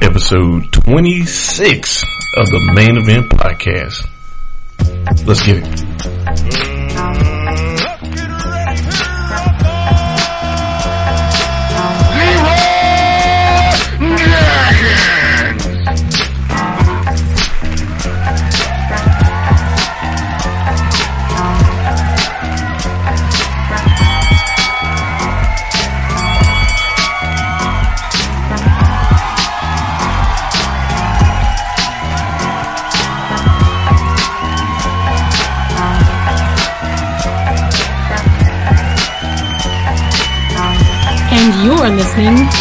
episode 26 of the Main Event Podcast. Let's get it.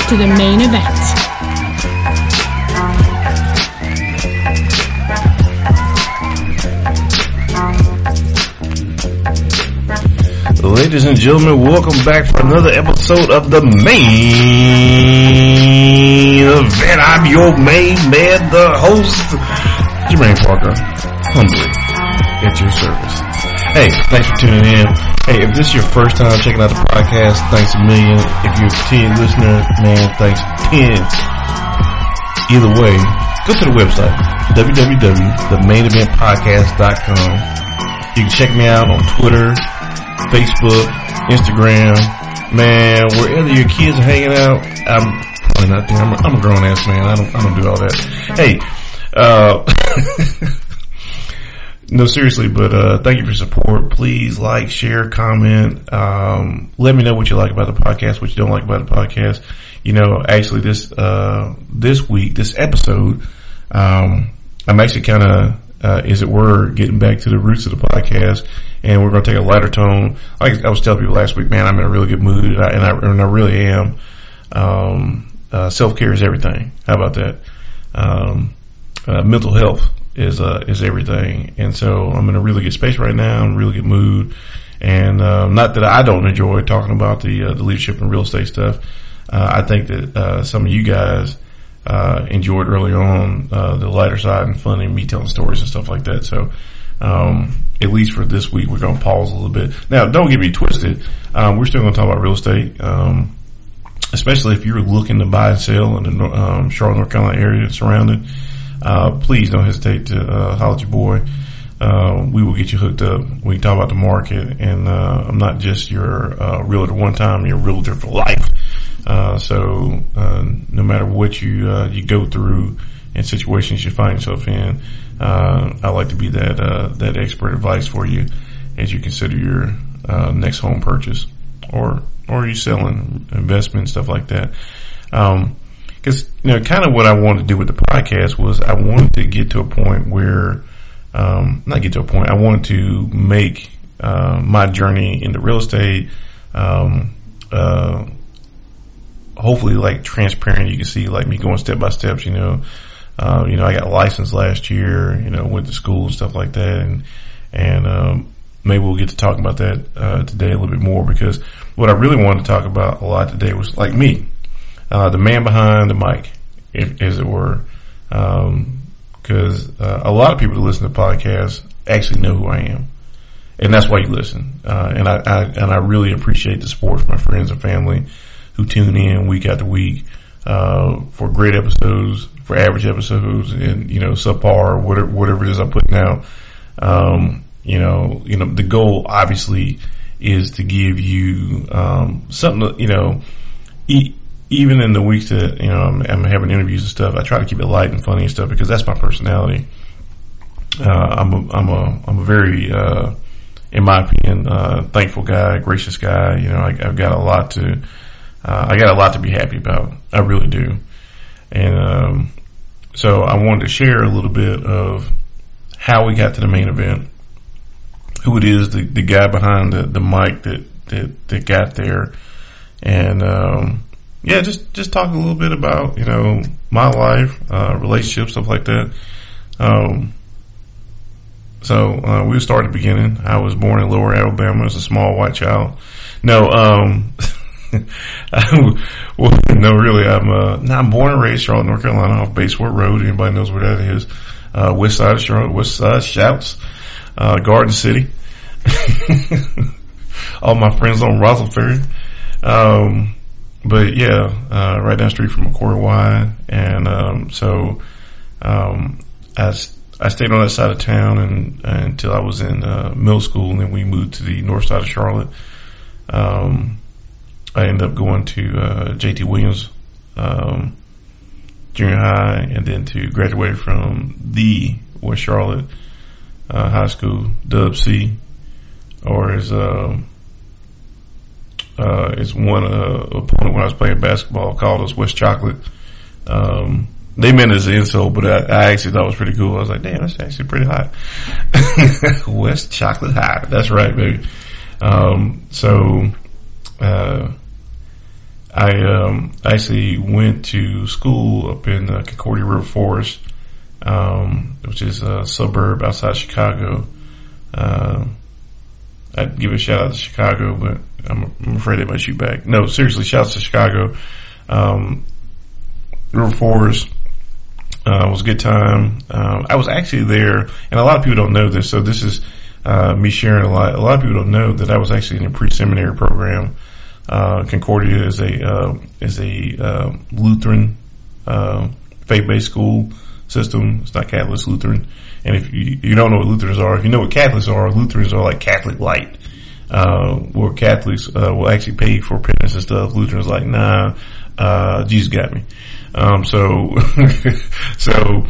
To the main event. Ladies and gentlemen, welcome back for another episode of the main event. I'm your main man, the host, Jermaine Parker, humbly at your service. Hey, thanks for tuning in. Hey, if this is your first time checking out the podcast, thanks a million. If you're a 10 listener, man, thanks 10. Either way, go to the website, www.themaineventpodcast.com. You can check me out on Twitter, Facebook, Instagram. Man, wherever your kids are hanging out, I'm probably not there. I'm a, I'm a grown ass man. I don't, I don't do all that. Hey, uh, no, seriously, but, uh, thank you for support. Please like, share, comment, um, let me know what you like about the podcast, what you don't like about the podcast. You know, actually this, uh, this week, this episode, um, I'm actually kind of, uh, as it were, getting back to the roots of the podcast, and we're going to take a lighter tone. Like I was telling people last week, man, I'm in a really good mood, and I and I, and I really am. Um, uh, self care is everything. How about that? Um, uh, mental health is uh, is everything, and so I'm in a really good space right now. I'm in a really good mood, and uh, not that I don't enjoy talking about the uh, the leadership and real estate stuff. Uh, I think that uh, some of you guys uh, enjoyed early on uh, the lighter side and funny, me telling stories and stuff like that. So, um, at least for this week, we're going to pause a little bit. Now, don't get me twisted. Um, we're still going to talk about real estate, um, especially if you're looking to buy and sell in the um, Charlotte, North Carolina area and surrounding. Uh, please don't hesitate to uh, holler at your boy. Uh, we will get you hooked up. We talk about the market, and uh, I'm not just your uh, realtor one time, you're realtor for life. Uh, so uh, no matter what you uh, you go through and situations you find yourself in, uh, I like to be that uh, that expert advice for you as you consider your uh, next home purchase or or you selling investment stuff like that. Um, because you know, kind of what I wanted to do with the podcast was I wanted to get to a point where, um, not get to a point. I wanted to make uh, my journey into real estate, um, uh, hopefully like transparent. You can see like me going step by steps. You know, uh, you know, I got a license last year. You know, went to school and stuff like that, and and um, maybe we'll get to talk about that uh, today a little bit more because what I really wanted to talk about a lot today was like me uh, the man behind the mic, if, as it were. Because uh, a lot of people that listen to podcasts actually know who I am, and that's why you listen. Uh, and I, I, and I really appreciate the support from my friends and family who tune in week after week uh, for great episodes, for average episodes, and you know subpar whatever whatever it is I'm putting out. Um, you know, you know the goal obviously is to give you um, something. You know. Even in the weeks that you know I'm, I'm, having interviews and stuff, I try to keep it light and funny and stuff because that's my personality. Uh, I'm a I'm a I'm a very, uh, in my opinion, uh, thankful guy, gracious guy. You know, I, have got a lot to uh, I got a lot to be happy about. I really do, and um, so I wanted to share a little bit of how we got to the main event, who it is, the, the guy behind the, the mic that, that that got there, and. Um, yeah, just just talk a little bit about you know my life, uh, relationships, stuff like that. Um, so uh, we'll start at the beginning. I was born in Lower Alabama as a small white child. No, um, well, no, really, I'm uh, no, I'm born and raised Charlotte, North Carolina, off Beatties Ford Road. Anybody knows where that is? Uh, west side of Charlotte, west side shouts, uh, Garden City. All my friends on Rossell Ferry. Um, but yeah, uh, right down the street from McCrorey Y. And, um, so, um, I, I stayed on that side of town and, until I was in, uh, middle school and then we moved to the north side of Charlotte. Um, I ended up going to, uh, JT Williams, um, junior high and then to graduate from the West Charlotte, uh, high school, Dub C, or as, um, uh, is one uh, opponent when I was playing basketball called us West Chocolate. Um, they meant as an insult, but I, I, actually thought it was pretty cool. I was like, damn, that's actually pretty hot. West Chocolate High. That's right, baby. Um, so, uh, I, um, actually went to school up in uh, Concordia River Forest, um, which is a suburb outside Chicago. Uh, I'd give a shout out to Chicago, but I'm, I'm afraid they might shoot back. No, seriously, shouts to Chicago. Um, River Forest, uh, was a good time. Um, I was actually there, and a lot of people don't know this, so this is, uh, me sharing a lot. A lot of people don't know that I was actually in a pre-seminary program. Uh, Concordia is a, uh, is a, uh, Lutheran, uh, faith-based school system. It's not Catholic, Lutheran. And if you, you don't know what Lutherans are, if you know what Catholics are, Lutherans are like Catholic light uh, where Catholics uh, will actually pay for penance and stuff. Lutherans like, nah, uh, Jesus got me. Um, so, so,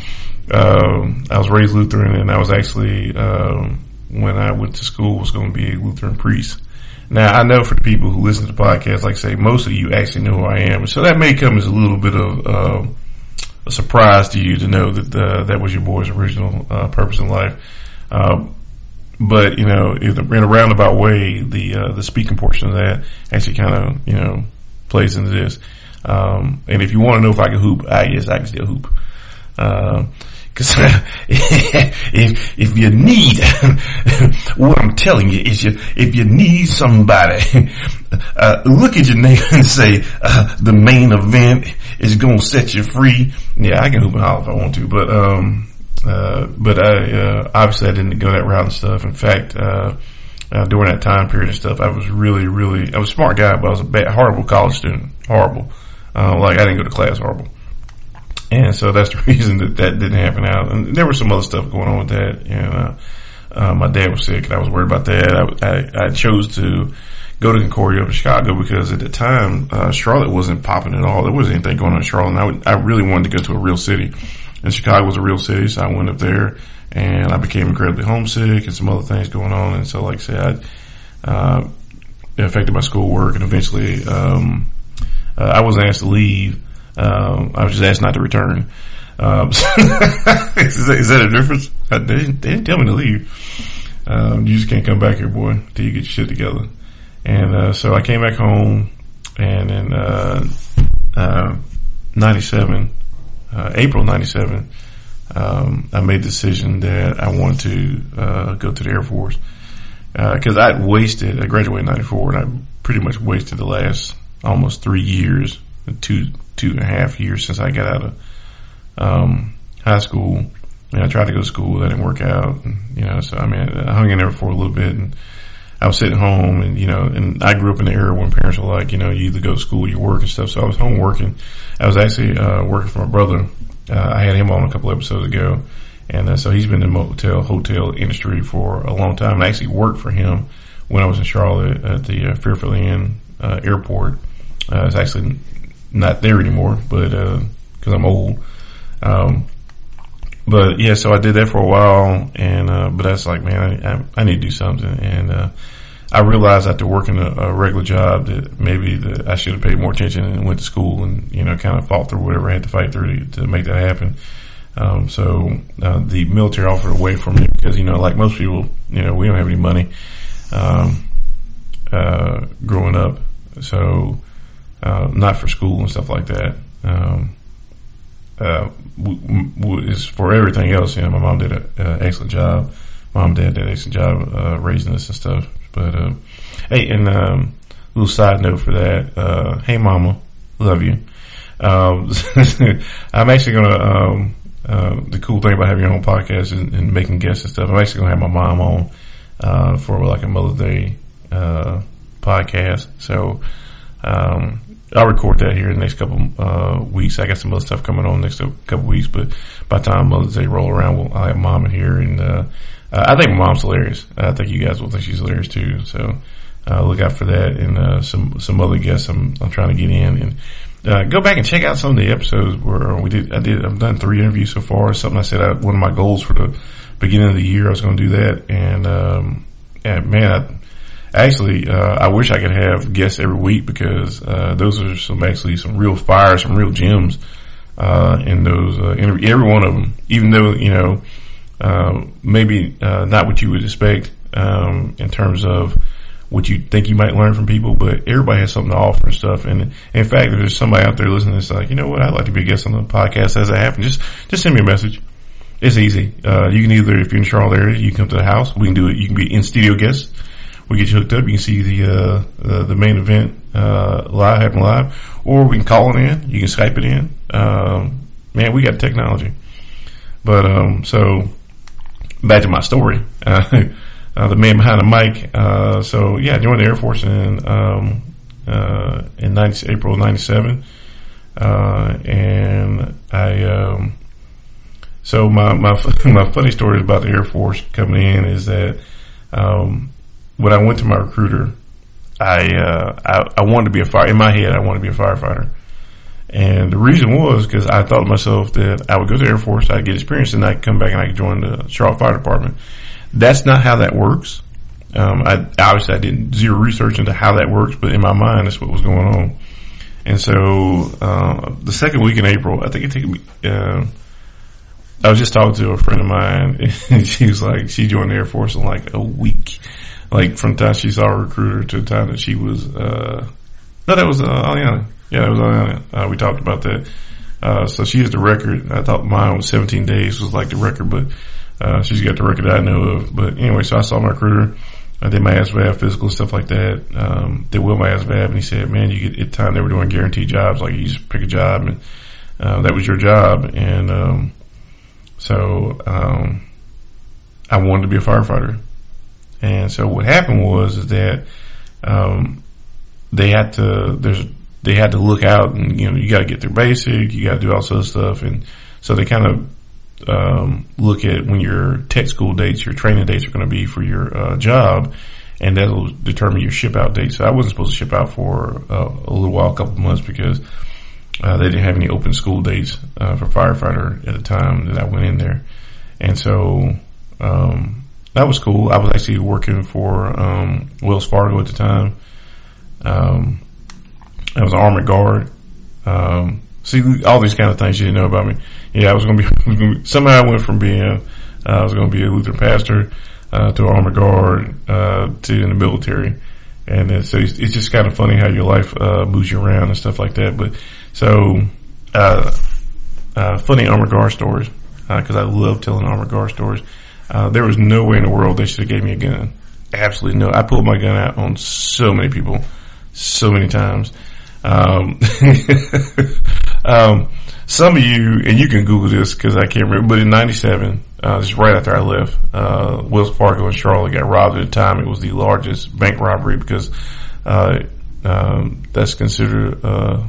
um, I was raised Lutheran and I was actually, um, when I went to school was going to be a Lutheran priest. Now I know for the people who listen to the podcast, like I say, most of you actually know who I am. So that may come as a little bit of, uh, a surprise to you to know that, uh, that was your boy's original, uh, purpose in life. Uh, but you know, in a roundabout way, the uh, the speaking portion of that actually kind of you know plays into this. Um, and if you want to know if I can hoop, I yes, I can still hoop. Because um, if if you need what I'm telling you is you if you need somebody, uh, look at your name and say uh, the main event is gonna set you free. Yeah, I can hoop and holler if I want to, but um, uh, but I, uh, obviously I didn't go that route and stuff. In fact, uh, uh, during that time period and stuff, I was really, really, I was a smart guy, but I was a bad, horrible college student. Horrible. Uh, like I didn't go to class horrible. And so that's the reason that that didn't happen out. And there was some other stuff going on with that. And, uh, uh my dad was sick and I was worried about that. I, I, I chose to go to Concordia up in Chicago because at the time, uh Charlotte wasn't popping at all. There wasn't anything going on in Charlotte. And I, would, I really wanted to go to a real city and Chicago was a real city, so I went up there and I became incredibly homesick and some other things going on. And so, like I said, uh, it affected my schoolwork and eventually, um, uh, I wasn't asked to leave. Um, I was just asked not to return. Um, is, that, is, that a difference? I, they, didn't, they, didn't, tell me to leave. Um, you just can't come back here, boy, till you get your shit together. And, uh, so I came back home and in, uh, uh 97, uh, April 97, um, I made the decision that I wanted to, uh, go to the Air Force. Uh, cause I'd wasted, I graduated in 94 and I pretty much wasted the last almost three years, two, two and a half years since I got out of, um, high school. And I tried to go to school, that didn't work out. And, you know, so I mean, I hung in there for a little bit and I was sitting home and, you know, and I grew up in the era when parents were like, you know, you either go to school, you work and stuff. So I was home working. I was actually, uh, working for my brother. Uh, I had him on a couple episodes ago. And uh, so he's been in the motel, hotel industry for a long time. I actually worked for him when I was in Charlotte at the uh, Fairfield Inn, uh, airport. Uh, it's actually not there anymore, but, uh, cause I'm old. Um, but yeah, so I did that for a while and, uh, but that's like, man, I, I, I need to do something. And, uh, I realized after working a, a regular job that maybe that I should have paid more attention and went to school and, you know, kind of fought through whatever I had to fight through to, to make that happen. Um, so, uh, the military offered away from me because, you know, like most people, you know, we don't have any money, um, uh, growing up. So, uh, not for school and stuff like that. Um, uh, w- w- is for everything else. You know, my mom did an excellent job. Mom, dad did an excellent job, uh, raising us and stuff. But, uh, hey, and, um, little side note for that, uh, hey mama, love you. Um, I'm actually gonna, um, uh, the cool thing about having your own podcast and, and, making guests and stuff, I'm actually gonna have my mom on, uh, for like a Mother's Day, uh, podcast. So, um, I'll record that here in the next couple uh, weeks. I got some other stuff coming on next couple weeks, but by the time Mother's Day roll around, we'll, I'll have Mom in here, and uh, I think mom's hilarious. I think you guys will think she's hilarious too. So uh, look out for that, and uh, some some other guests I'm, I'm trying to get in, and uh, go back and check out some of the episodes where we did. I did. I've done three interviews so far. Something I said I, one of my goals for the beginning of the year I was going to do that, and um, and man. I, Actually, uh, I wish I could have guests every week because uh, those are some actually some real fire, some real gems uh, in those uh, every one of them. Even though you know uh, maybe uh, not what you would expect um, in terms of what you think you might learn from people, but everybody has something to offer and stuff. And in fact, if there's somebody out there listening that's like, you know what, I'd like to be a guest on the podcast as it happens, just just send me a message. It's easy. you can either, if you're in Charlotte area, you can come to the house. We can do it. You can be in studio guests we get you hooked up. You can see the uh, uh, the main event uh, live, happen live, or we can call it in. You can Skype it in. Um, man, we got technology. But um, so back to my story. Uh, the man behind the mic. Uh, so yeah, I joined the Air Force in um, uh, in 90, April '97, and I. Um, so my my my funny story about the Air Force coming in is that um, when I went to my recruiter, I, uh, I, I wanted to be a fire. In my head, I wanted to be a firefighter, and the reason was because I thought to myself that I would go to the Air Force, I'd get experience, and I'd come back and I could join the Charlotte Fire Department. That's not how that works. Um, I obviously I didn't zero research into how that works, but in my mind, that's what was going on. And so uh, the second week in April, I think it took me. Uh, I was just talking to a friend of mine, and she was like, she joined the Air Force in like a week like from the time she saw a recruiter to the time that she was, uh, no, that was, uh, Aliana. Yeah, that was Aliana. Uh, we talked about that. Uh, so she has the record. I thought mine was 17 days was like the record, but, uh, she's got the record I know of. But anyway, so I saw my recruiter. I did my ASVAB physical stuff like that. Um, did well my ASVAB and he said, man, you get, at time they were doing guaranteed jobs. Like you just pick a job and, uh, that was your job. And, um, so, um, I wanted to be a firefighter. And so what happened was is that um, they had to there's they had to look out and you know you got to get their basic, you got to do all sorts of stuff, and so they kind of um, look at when your tech school dates, your training dates are going to be for your uh, job, and that'll determine your ship out date. So I wasn't supposed to ship out for uh, a little while, a couple months, because uh, they didn't have any open school dates uh, for firefighter at the time that I went in there, and so um, that was cool. I was actually working for um, Wells Fargo at the time. Um, I was an armored guard. Um, see, all these kind of things you didn't know about me. Yeah, I was going to be somehow I went from being uh, I was going to be a Lutheran pastor uh, to armored guard uh, to in the military, and so it's, it's, just kind of funny how your life uh, moves you around and stuff like that. But so uh, uh, funny armored guard stories because I love telling armored guard stories. Uh, there was no way in the world they should have gave me a gun. Absolutely no. I pulled my gun out on so many people, so many times. Um, um, some of you, and you can Google this because I can't remember, but in 97, uh, just right after I left, uh, Wells Fargo in Charlotte got robbed at the time. It was the largest bank robbery because, uh, um, that's considered, uh,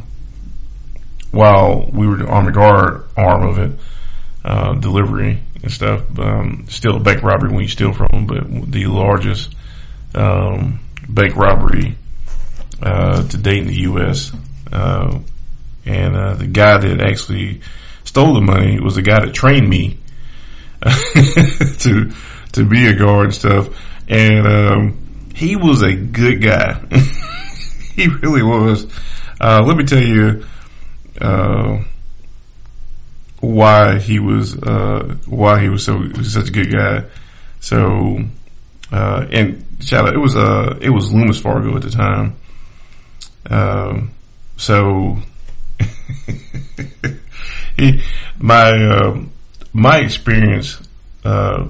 while we were the guard arm of it, uh, delivery and stuff. Um, still a bank robbery when you steal from them, but the largest um, bank robbery uh, to date in the U.S. Uh, and uh, the guy that actually stole the money was the guy that trained me to to be a guard and stuff. And um, he was a good guy. he really was. Uh, let me tell you uh, why he was uh, why he was so such a good guy. So uh, and shout out, it was uh it was Loomis Fargo at the time. Um, so he my uh, my experience uh,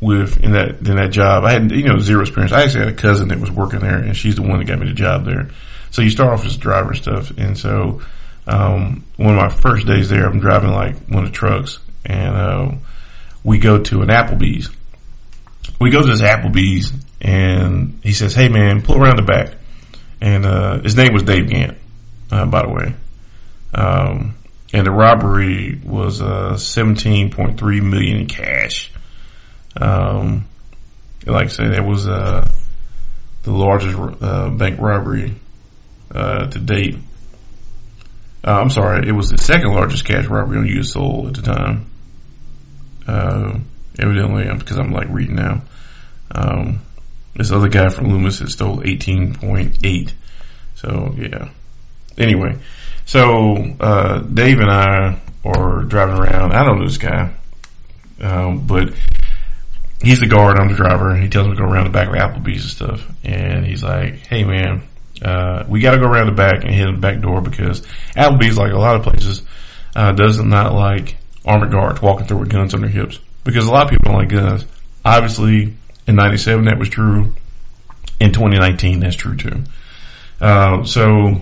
with in that in that job, I had you know zero experience. I actually had a cousin that was working there, and she's the one that got me the job there. So you start off as a driver and stuff, and so um, one of my first days there, I'm driving like one of the trucks and, uh, we go to an Applebee's. We go to this Applebee's and he says, Hey man, pull around the back. and uh, his name was Dave Ghantt, uh, by the way. Um, and the robbery was uh, 17.3 million in cash. Um, like I said, that was uh, the largest uh, bank robbery uh, to date. Uh, I'm sorry, it was the second largest cash robbery on U.S. soil at the time. Uh, evidently, because I'm like reading now. Um, this other guy from Loomis had stole 18.8. So yeah. Anyway, so uh, Dave and I are driving around. I don't know this guy, um, but he's the guard. I'm the driver. And he tells me to go around the back of Applebee's and stuff. And he's like, "Hey man, uh, we got to go around the back and hit the back door because Applebee's, like a lot of places, uh, does not like armored guards walking through with guns on their hips because a lot of people don't like guns. Obviously, in '97 that was true. In 2019, that's true too. Uh, so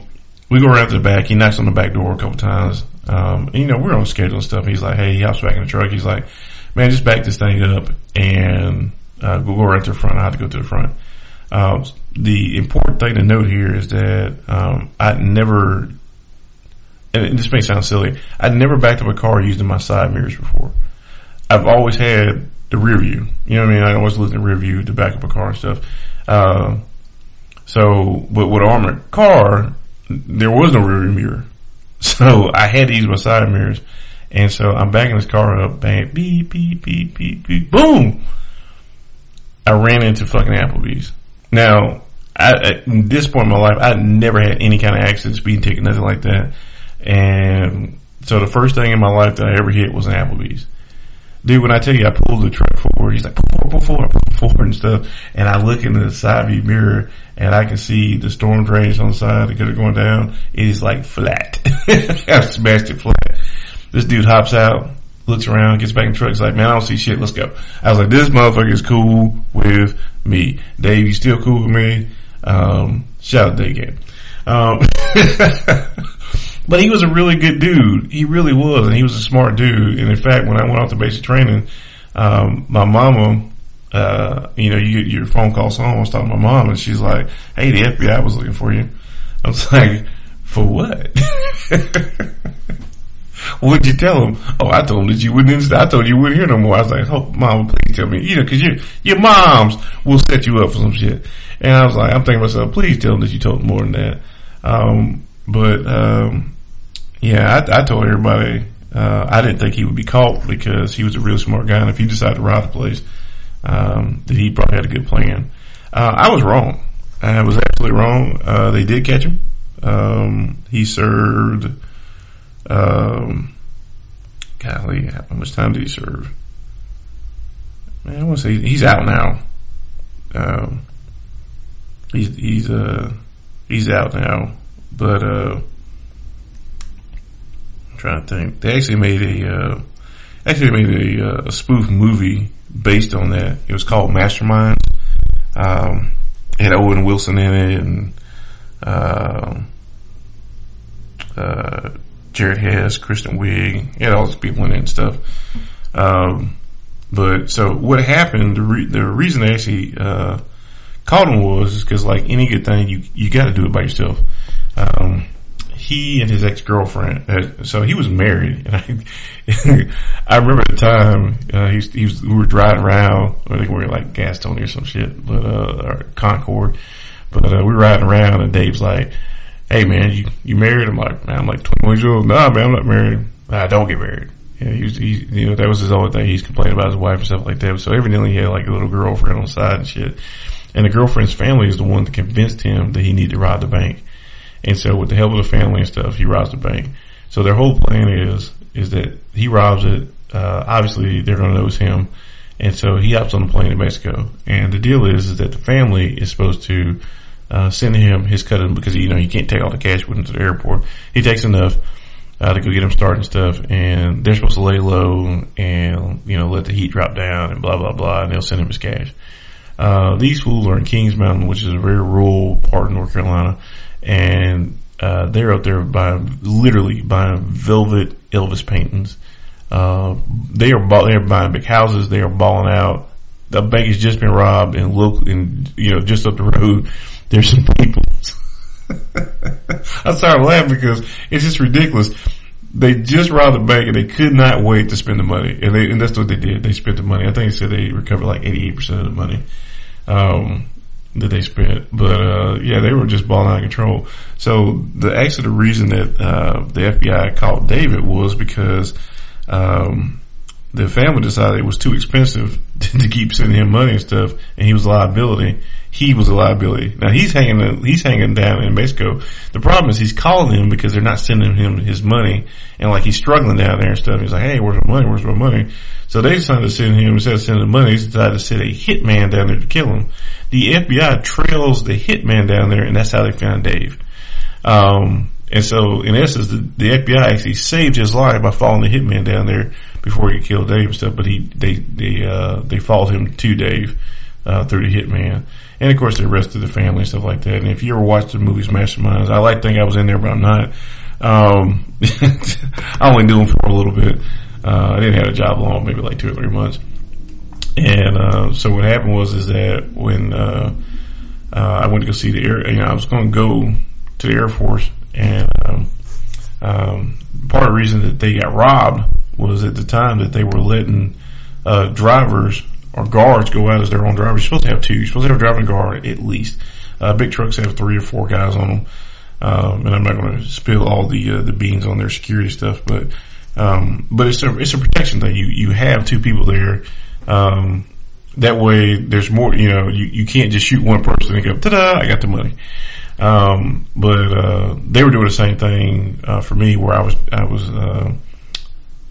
we go around to the back. He knocks on the back door a couple times. Um, and, you know, we're on schedule and stuff. He's like, hey, he hops back in the truck. He's like, man, just back this thing up and uh, we'll go right to the front. I have to go to the front. Uh, the important thing to note here is that um, I never, and this may sound silly, I'd never backed up a car using my side mirrors before. I've always had the rear view. You know what I mean? I always look in the rear view to back up a car and stuff. Uh, so, but with armored car, there was no rear view mirror. So I had to use my side mirrors. And so I'm backing this car up, bang, beep, beep, beep, beep, beep, boom! I ran into fucking Applebee's. Now, I, at this point in my life, I never had any kind of accident, speeding ticket, nothing like that. And so the first thing in my life that I ever hit was an Applebee's. Dude, when I tell you I pulled the truck forward, he's like, pull forward, pull forward, pull forward and stuff. And I look in the side view mirror and I can see the storm drains on the side that are going down. It is like flat. I smashed it flat. This dude hops out, looks around, gets back in the truck. He's like, man, I don't see shit. Let's go. I was like, this motherfucker is cool with me. Dave, you still cool with me? Um, shout out Dave again. Um, but he was a really good dude. He really was. And he was a smart dude. And in fact, when I went off to basic training, um, my mama, uh, you know, you get your phone calls home. I was talking to my mom and she's like, Hey, the FBI was looking for you. I was like, for what? What'd you tell him? Oh, I told him that you wouldn't. I told you, you wouldn't hear no more. I was like, "Oh, mom, please tell me." You know, because your your moms will set you up for some shit. And I was like, I'm thinking to myself, please tell him that you told more than that. Um, but um, yeah, I, I, told everybody uh, I didn't think he would be caught because he was a real smart guy, and if he decided to rob the place, um, that he probably had a good plan. Uh, I was wrong. I was absolutely wrong. Uh, they did catch him. Um, he served um, golly, how much time did he serve? Man, I want to say he's out now. Um, he's he's uh he's out now, but uh, I'm trying to think. They actually made a uh, actually made a, uh, a spoof movie based on that. It was called Masterminds. Um, it had Owen Wilson in it and. Uh, uh, Jared Hess, Kristen Wiig, had all these people in it and stuff. Um, but so what happened? The, re- the reason they actually uh, called him was because like any good thing, you you got to do it by yourself. Um, he and his ex girlfriend. Uh, so he was married, and I, I remember the time uh, he, was, he was we were driving around. I think we were like Gastonia or some shit, but uh, or Concord. But uh, we were riding around, and Dave's like hey man, you, you married? I'm like, man, I'm like 21 years old. Nah, man, I'm not married. I don't get married. Yeah, he, was, he, you know, that was his only thing. He's complaining about his wife and stuff like that. So evidently he had like a little girlfriend on the side and shit. And the girlfriend's family is the one that convinced him that he needed to rob the bank. And so with the help of the family and stuff, he robs the bank. So their whole plan is, is that he robs it. Uh, obviously they're going to it's him. And so he hops on the plane to Mexico. And the deal is, is that the family is supposed to uh, him his cut because you know he can't take all the cash with him to the airport. He takes enough uh, to go get him started and stuff, and they're supposed to lay low and you know let the heat drop down and blah blah blah, and they'll send him his cash. Uh, these fools are in Kings Mountain, which is a very rural part of North Carolina, and uh, they're up there buying literally buying velvet Elvis paintings. Uh, they are they are buying big houses. They are balling out. The bank has just been robbed, and local, and you know, just up the road, there's some people I started laughing because it's just ridiculous. They just robbed the bank and they could not wait to spend the money. And they, and that's what they did. They spent the money. I think they said they recovered like 88% of the money. Um, that they spent. But uh, yeah, they were just balling out of control. So the actually the reason that uh, the FBI called David was because um, the family decided it was too expensive to keep sending him money and stuff, and he was a liability. He was a liability. Now he's hanging, he's hanging down in Mexico. The problem is he's calling them because they're not sending him his money, and like he's struggling down there and stuff. He's like, "Hey, where's my money? Where's my money?" So they decided to send him instead of sending the money, they decided to send a hitman down there to kill him. The FBI trails the hitman down there, and that's how they found Dave. Um, and so in essence, the, the FBI actually saved his life by following the hitman down there before he killed Dave and stuff. But he they they uh, they followed him to Dave uh, through the hitman, and of course they arrested the family and stuff like that. And if you ever watched the movies Masterminds, I like to think I was in there, but I'm not. Um, I only knew him for a little bit. Uh, I didn't have a job long, maybe like two or three months. And uh, so what happened was is that when uh, uh, I went to go see the air, you know, I was going to go to the Air Force, and um, um, part of the reason that they got robbed was at the time that they were letting uh, drivers or guards go out as their own drivers. You're supposed to have two. You're supposed to have a driving guard at least. Uh, big trucks have three or four guys on them. Um, and I'm not going to spill all the uh, the beans on their security stuff, but um, but it's a it's a protection thing. You you have two people there. Um, that way, there's more. You know, you, you can't just shoot one person and go, ta-da! I got the money. Um, but uh, they were doing the same thing uh, for me, where I was I was uh,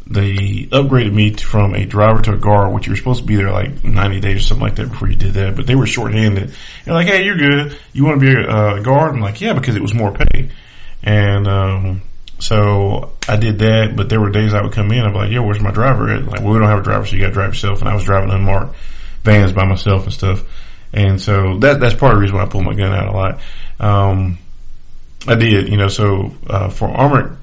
they upgraded me from a driver to a guard, which you were supposed to be there like 90 days or something like that before you did that. But they were shorthanded. They're like, hey, you're good. You want to be a uh, guard? I'm like, yeah, because it was more pay. And um, so I did that. But there were days I would come in. I'd be like, yeah, where's my driver at? Like, well, we don't have a driver, so you got to drive yourself. And I was driving unmarked vans by myself and stuff. And so that that's part of the reason why I pull my gun out a lot. Um, I did, you know. So uh, for armored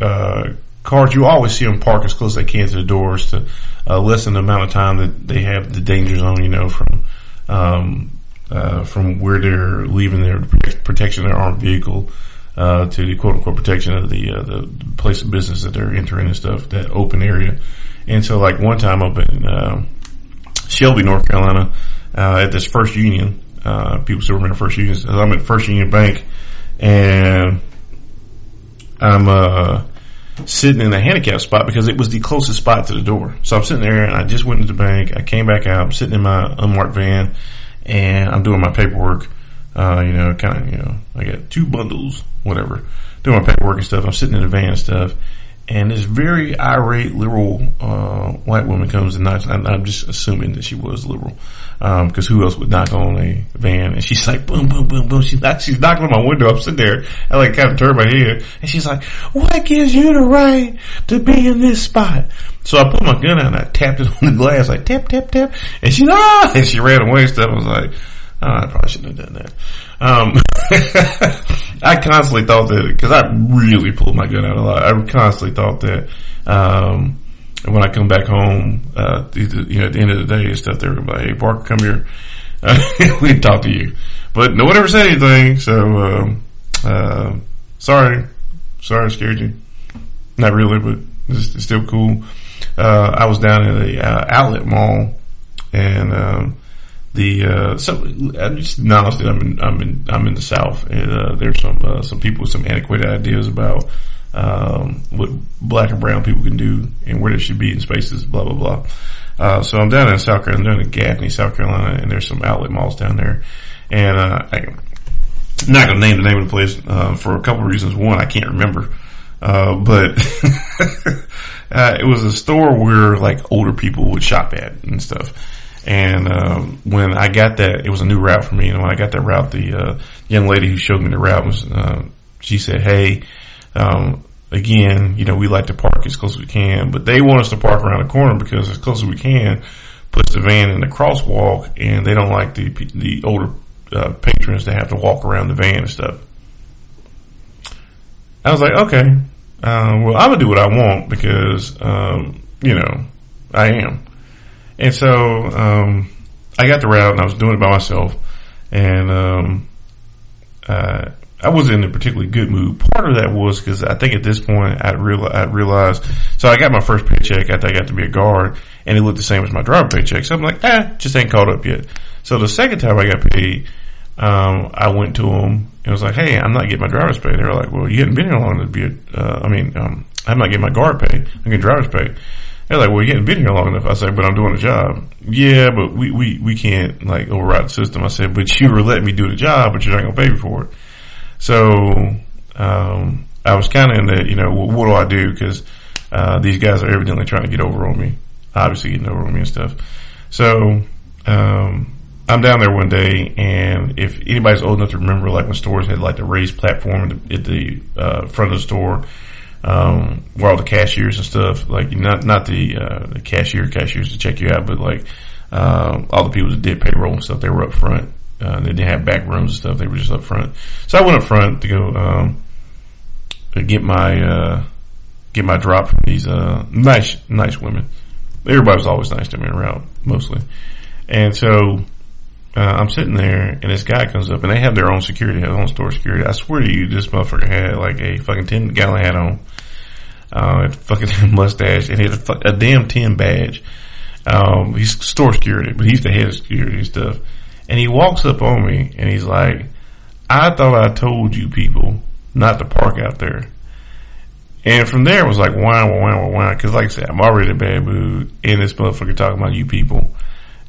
uh, cars, you always see them park as close as they can to the doors to uh, lessen the amount of time that they have the danger zone, you know, from um, uh, from where they're leaving their protection of their armed vehicle uh, to the quote unquote protection of the uh, the place of business that they're entering and stuff, that open area. And so, like one time up in uh, Shelby, North Carolina, uh, at this First Union, people still remember First Union. I'm at First Union Bank, and I'm uh sitting in the handicap spot because it was the closest spot to the door. So I'm sitting there and I just went to the bank. I came back out. I'm sitting in my unmarked van and I'm doing my paperwork. Uh, you know, kind of, you know, I got two bundles, whatever, doing my paperwork and stuff. I'm sitting in the van and stuff. And this very irate liberal, uh, white woman comes and knocks, I'm just assuming that she was liberal. Um, cause who else would knock on a van? And she's like, boom, boom, boom, boom. She's she's knocking on my window. I'm sitting there. I like kind of turn my head and she's like, what gives you the right to be in this spot? So I put my gun out and I tapped it on the glass, like tap, tap, tap. And she, ah, and she ran away stuff. I was like, oh, I probably shouldn't have done that. Um, I constantly thought that, cause I really pulled my gun out a lot. I constantly thought that, um, and when I come back home, uh, you know, at the end of the day and stuff, they're going to be like, hey, Parker, come here. Uh, we talk to you. But no one ever said anything, so, um, uh, sorry. Sorry I scared you. Not really, but it's, it's still cool. Uh, I was down at a, uh, outlet mall and, um, the uh, so I'm just that I'm in I'm in I'm in the South, and uh, there's some uh, some people with some antiquated ideas about um, what black and brown people can do and where they should be in spaces, blah, blah, blah. Uh, so I'm down in South Carolina, down in Gaffney, South Carolina, and there's some outlet malls down there. And, uh, I'm not going to name the name of the place, uh, for a couple of reasons. One, I can't remember. Uh, but, uh, it was a store where like older people would shop at and stuff. And um, when I got that, it was a new route for me. And when I got that route, the uh, young lady who showed me the route was, uh, she said, "Hey, um, again, you know, we like to park as close as we can, but they want us to park around the corner because as close as we can puts the van in the crosswalk and they don't like the, the older uh, patrons to have to walk around the van and stuff. I was like, okay, uh, well, I'm gonna do what I want because, um, you know, I am. And so, um, I got the route and I was doing it by myself and, um, uh, I wasn't in a particularly good mood. Part of that was because I think at this point I real I realized. So I got my first paycheck after I got to be a guard, and it looked the same as my driver paycheck. So I'm like, ah, just ain't caught up yet. So the second time I got paid, um, I went to them and was like, hey, I'm not getting my driver's pay. They were like, well, you hadn't been here long to be. A, uh, I mean, um, I'm not getting my guard pay. I'm getting driver's pay. They're like, well, you haven't been here long enough. I said, but I'm doing the job. Yeah, but we, we, we can't like override the system. I said, but you were letting me do the job, but you're not going to pay me for it. So, um, I was kind of in the, you know, what, what do I do? Cause, uh, these guys are evidently trying to get over on me, obviously getting over on me and stuff. So, um, I'm down there one day, and if anybody's old enough to remember, like when stores had like the raised platform at the, at the uh, front of the store, um, where all the cashiers and stuff, like not not the, uh, the cashier cashiers to check you out, but like uh, all the people that did payroll and stuff, they were up front. Uh, they didn't have back rooms and stuff; they were just up front. So I went up front to go um, to get my uh, get my drop from these uh, nice nice women. Everybody was always nice to me around mostly, and so. Uh, I'm sitting there and this guy comes up and they have their own security, their own store security. I swear to you, this motherfucker had like a fucking 10 gallon hat on uh, fucking mustache, and he had a, a damn 10 badge. Um, he's store security, but he's the head of security and stuff. And he walks up on me and he's like, I thought I told you people not to park out there. And from there it was like, why, why, why, why? Cause like I said, I'm already in a bad mood and this motherfucker talking about you people.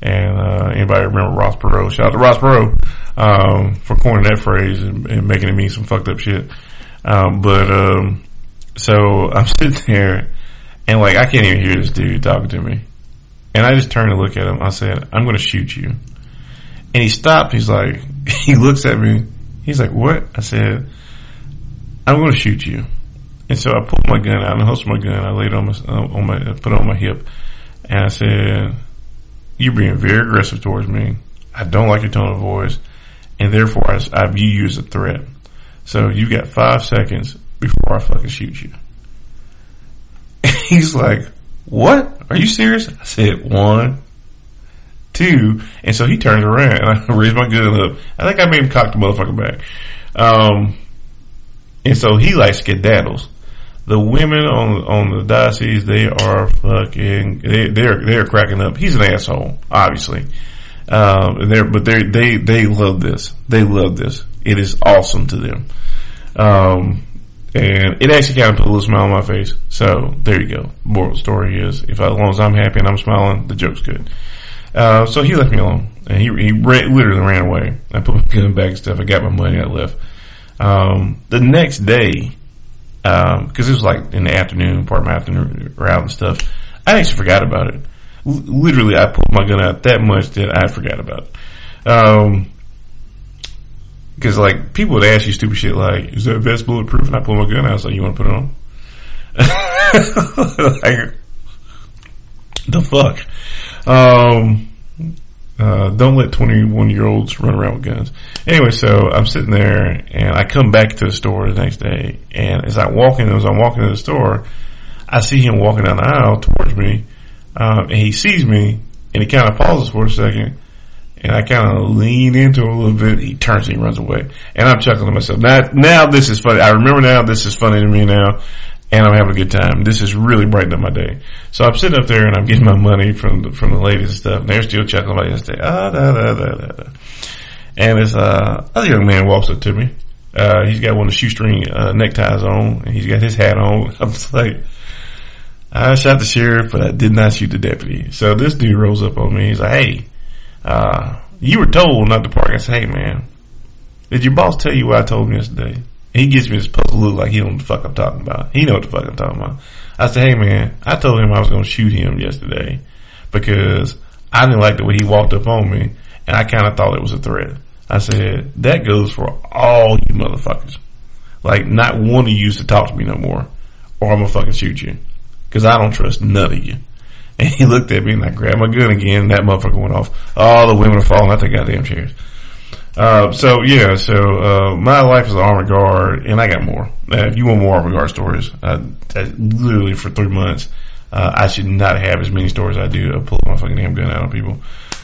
And, uh, anybody remember Ross Perot? Shout out to Ross Perot, um, for coining that phrase and, and making it mean some fucked up shit. Um, but, um, so I'm sitting there and like I can't even hear this dude talking to me. And I just turned to look at him. I said, I'm going to shoot you. And he stopped. He's like, he looks at me. He's like, what? I said, I'm going to shoot you. And so I pulled my gun out and holstered my gun. I laid it on my, on my, put it on my hip. And I said, you're being very aggressive towards me. I don't like your tone of voice. And therefore I, I view you as a threat. So you got five seconds before I fucking shoot you. he's like, what? Are you serious? I said, one, two. And so he turns around and I raise my gun up. I think I made him cock the motherfucker back. Um, and so he like skedaddles. The women on on the diocese, they are fucking, they, they're they're cracking up. He's an asshole, obviously. Um, and they're, but they they they love this. They love this. It is awesome to them. Um, and it actually kind of put a little smile on my face. So there you go. Moral story is, if as long as I'm happy and I'm smiling, the joke's good. Uh, so he left me alone, and he he ra- literally ran away. I put my gun back and stuff. I got my money. I left. Um, the next day, um, because it was like in the afternoon, part of my afternoon route and stuff, I actually forgot about it. L- literally, I pulled my gun out that much that I forgot about it. Um, Cause like people would ask you stupid shit like, is that vest bulletproof? And I pull my gun out. I was like, you want to put it on? like, the fuck? Um, uh, don't let 21 year olds run around with guns. Anyway, so I'm sitting there and I come back to the store the next day and as I walk in, as I'm walking to the store, I see him walking down the aisle towards me, um, and he sees me and he kind of pauses for a second and I kind of lean into a little bit. He turns and he runs away. And I'm chuckling to myself. Now, now this is funny. I remember now this is funny to me now. And I'm having a good time. This is really brightening up my day. So I'm sitting up there and I'm getting my money from the, from the ladies and stuff. And they're still chuckling about yesterday. Ah, da, da, da, da, da. And this, uh, other young man walks up to me. Uh, he's got one of the shoestring, uh, neckties on and he's got his hat on. I'm like, I shot the sheriff, but I did not shoot the deputy. So this dude rolls up on me. He's like, Hey, uh, you were told not to park. I said, hey man, did your boss tell you what I told him yesterday? He gives me this puzzle look like he don't know what the fuck I'm talking about. He know what the fuck I'm talking about. I said, hey man, I told him I was to shoot him yesterday because I didn't like the way he walked up on me and I kind of thought it was a threat. I said, that goes for all you motherfuckers. Like not one of you to talk to me no more or I'm to fucking shoot you because I don't trust none of you. And he looked at me and I grabbed my gun again and that motherfucker went off. All the women are falling out the goddamn chairs. Uh, so yeah, so, uh, my life as an armored guard, and I got more. Uh, if you want more armored guard stories, uh, literally for three months, uh, I should not have as many stories I do of pulling my fucking damn gun out on people.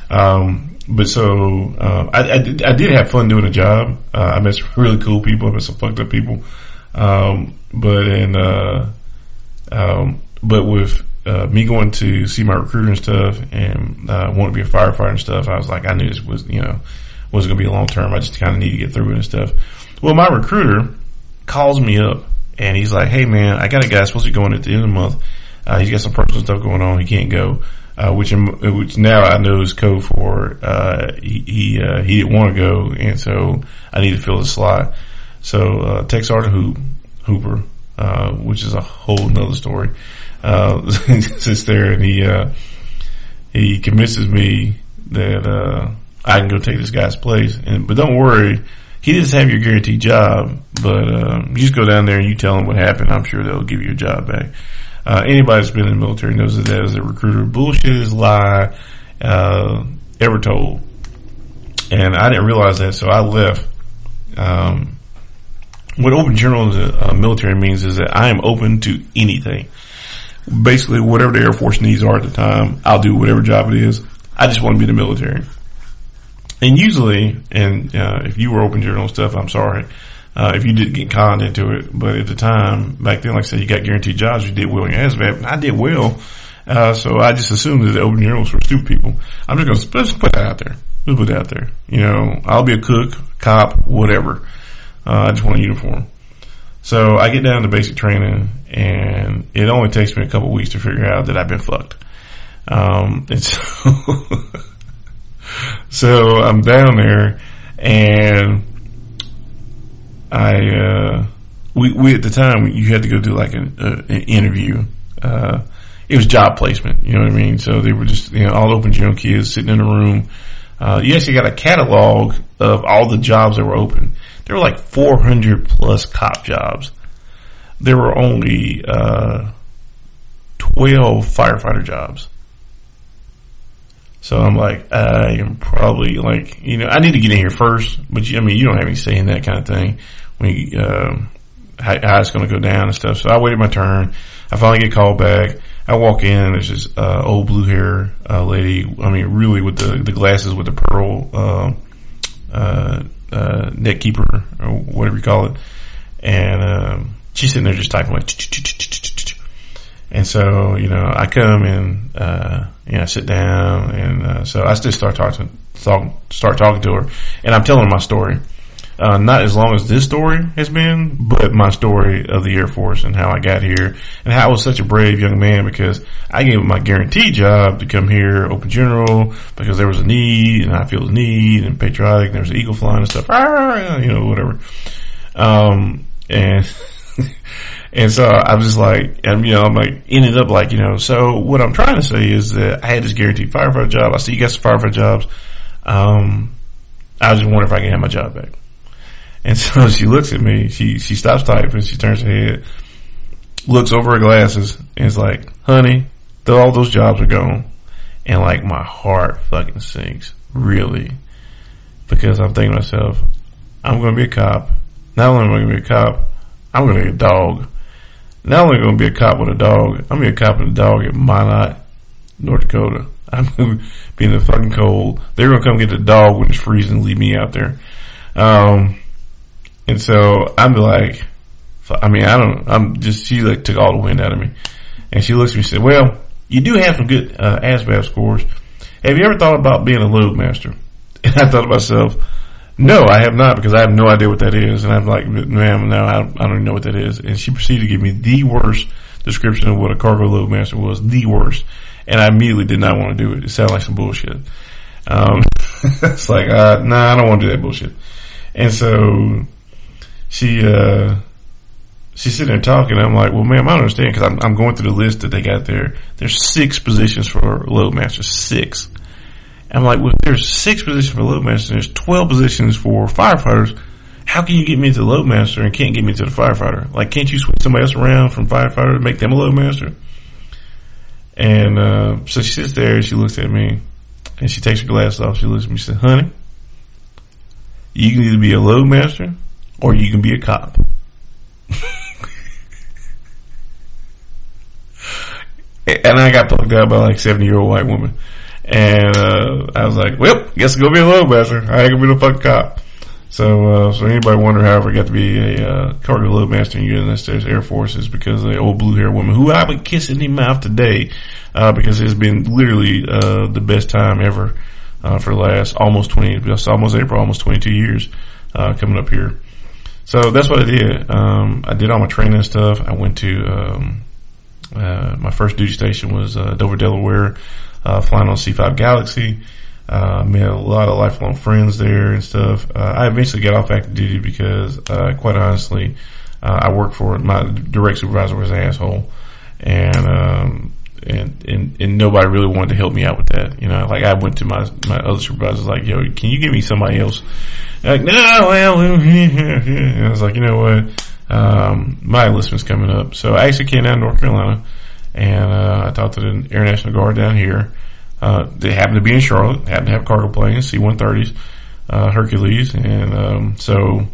Um, but so I, I, did, I did have fun doing the job. I met some really cool people. I met some fucked up people. Um, but in uh, um, but with uh, me going to see my recruiter and stuff, and uh, want to be a firefighter and stuff, I was like, I knew this was you know wasn't going to be long term. I just kind of need to get through it and stuff. Well, my recruiter calls me up and he's like, "Hey man, I got a guy supposed to be going at the end of the month. Uh, he's got some personal stuff going on. He can't go." Uh, which which now I know is code for uh, he he, uh, he didn't want to go, and so I need to fill the slot. So uh, Tech Sergeant Hoop, Hooper, uh, which is a whole nother story, uh, sits there and he uh, he convinces me that uh, I can go take this guy's place. And but don't worry, he doesn't have your guaranteed job. But uh, you just go down there and you tell him what happened. I'm sure they'll give you your job back. Uh, anybody that's been in the military knows that as a recruiter, bullshit is lie uh, ever told. And I didn't realize that, so I left. Um, what open general in the uh, military means is that I am open to anything. Basically, whatever the Air Force needs are at the time, I'll do whatever job it is. I just want to be in the military. And usually, and uh, if you were open general stuff, I'm sorry uh, if you didn't get conned into it. But at the time, back then, like I said, you got guaranteed jobs. You did well in your ASVAB, and I did well. Uh, so I just assumed that the open generals were stupid people. I'm just going to put that out there. Let's put that out there. You know, I'll be a cook, cop, whatever. Uh, I just want a uniform. So I get down to basic training, and it only takes me a couple weeks to figure out that I've been fucked. Um, and so, so I'm down there, and I, uh, we, we at the time, you had to go do like an, uh, an interview. Uh, it was job placement, you know what I mean? So they were just, you know, all open general kids sitting in a room. Uh, you actually got a catalog of all the jobs that were open. There were like 400 plus cop jobs. There were only, uh, 12 firefighter jobs. So I'm like, I am probably like, you know, I need to get in here first, but you, I mean, you don't have any say in that kind of thing we uh, how, how, it's going to go down and stuff. So I waited my turn. I finally get called back. I walk in there's this uh, old blue hair uh, lady. I mean, really with the the glasses with the pearl uh, uh, uh, neck keeper or whatever you call it, and um, she's sitting there just typing like. And so, you know, I come and, uh, know, I sit down and, uh, so I just start talking, talk, start talking to her and I'm telling her my story. Uh, not as long as this story has been, but my story of the Air Force and how I got here and how I was such a brave young man because I gave up my guaranteed job to come here, open general, because there was a need and I feel the need and patriotic and there's an eagle flying and stuff, ah, you know, whatever. Um, and, and so I was just like, and you know, I'm like, ended up like, you know, so what I'm trying to say is that I had this guaranteed firefighter job. I see you got some firefighter jobs. Um, I was just wondering if I can have my job back. And so she looks at me, she, she stops typing, she turns her head, looks over her glasses and is like, honey, all those jobs are gone. And like my heart fucking sinks, really. Because I'm thinking to myself, I'm going to be a cop. Not only am I going to be a cop, I'm going to be a dog. Not only going to be a cop with a dog, I'm going to be a cop with a dog at Minot, North Dakota. I'm going to be in the fucking cold. They're going to come get the dog when it's freezing and leave me out there. Um, and so I'm like, I mean, I don't, I'm just, she like took all the wind out of me. And she looks at me and said, well, you do have some good, uh, ASVAB scores. Have you ever thought about being a loadmaster? And I thought to myself, no, I have not because I have no idea what that is. And I'm like, ma'am, no, I don't, even know what that is. And she proceeded to give me the worst description of what a cargo load master was, the worst. And I immediately did not want to do it. It sounded like some bullshit. Um, it's like, uh, nah, I don't want to do that bullshit. And so she uh she's sitting there talking. I'm like, well, ma'am, I don't understand because I'm, I'm going through the list that they got there. There's six positions for load master, six. I'm like, well, there's six positions for loadmaster. And there's 12 positions for firefighters. How can you get me to the loadmaster and can't get me to the firefighter? Like, can't you switch somebody else around from firefighter to make them a loadmaster? And, uh, so she sits there and she looks at me and she takes her glasses off. She looks at me and says, honey, you can either be a loadmaster or you can be a cop. and I got plucked out by like 70 year old white woman. And, uh, I was like, well, guess it's gonna be a loadmaster. I ain't gonna be no fucking cop. So, uh, so anybody wonder how I ever got to be a, uh, cargo loadmaster in the United States Air Force is because of the old blue hair woman who I would kiss in the mouth today, uh, because it's been literally, uh, the best time ever, uh, for the last almost 20, almost April, almost 22 years, uh, coming up here. So that's what I did. Um, I did all my training and stuff. I went to, um, uh, my first duty station was, uh, Dover, Delaware, uh, flying on C5 Galaxy. Uh, made a lot of lifelong friends there and stuff. Uh, I eventually got off active duty because, uh, quite honestly, uh, I worked for my direct supervisor was an asshole and, um, and, and, and nobody really wanted to help me out with that. You know, like I went to my, my other supervisors like, yo, can you give me somebody else? Like, no, well, and I was like, you know what? Um, my enlistment's coming up. So I actually came down to North Carolina and, uh, I talked to the Air National Guard down here. Uh, they happened to be in Charlotte, happened to have cargo planes, C-130s, uh, Hercules. And, um, so,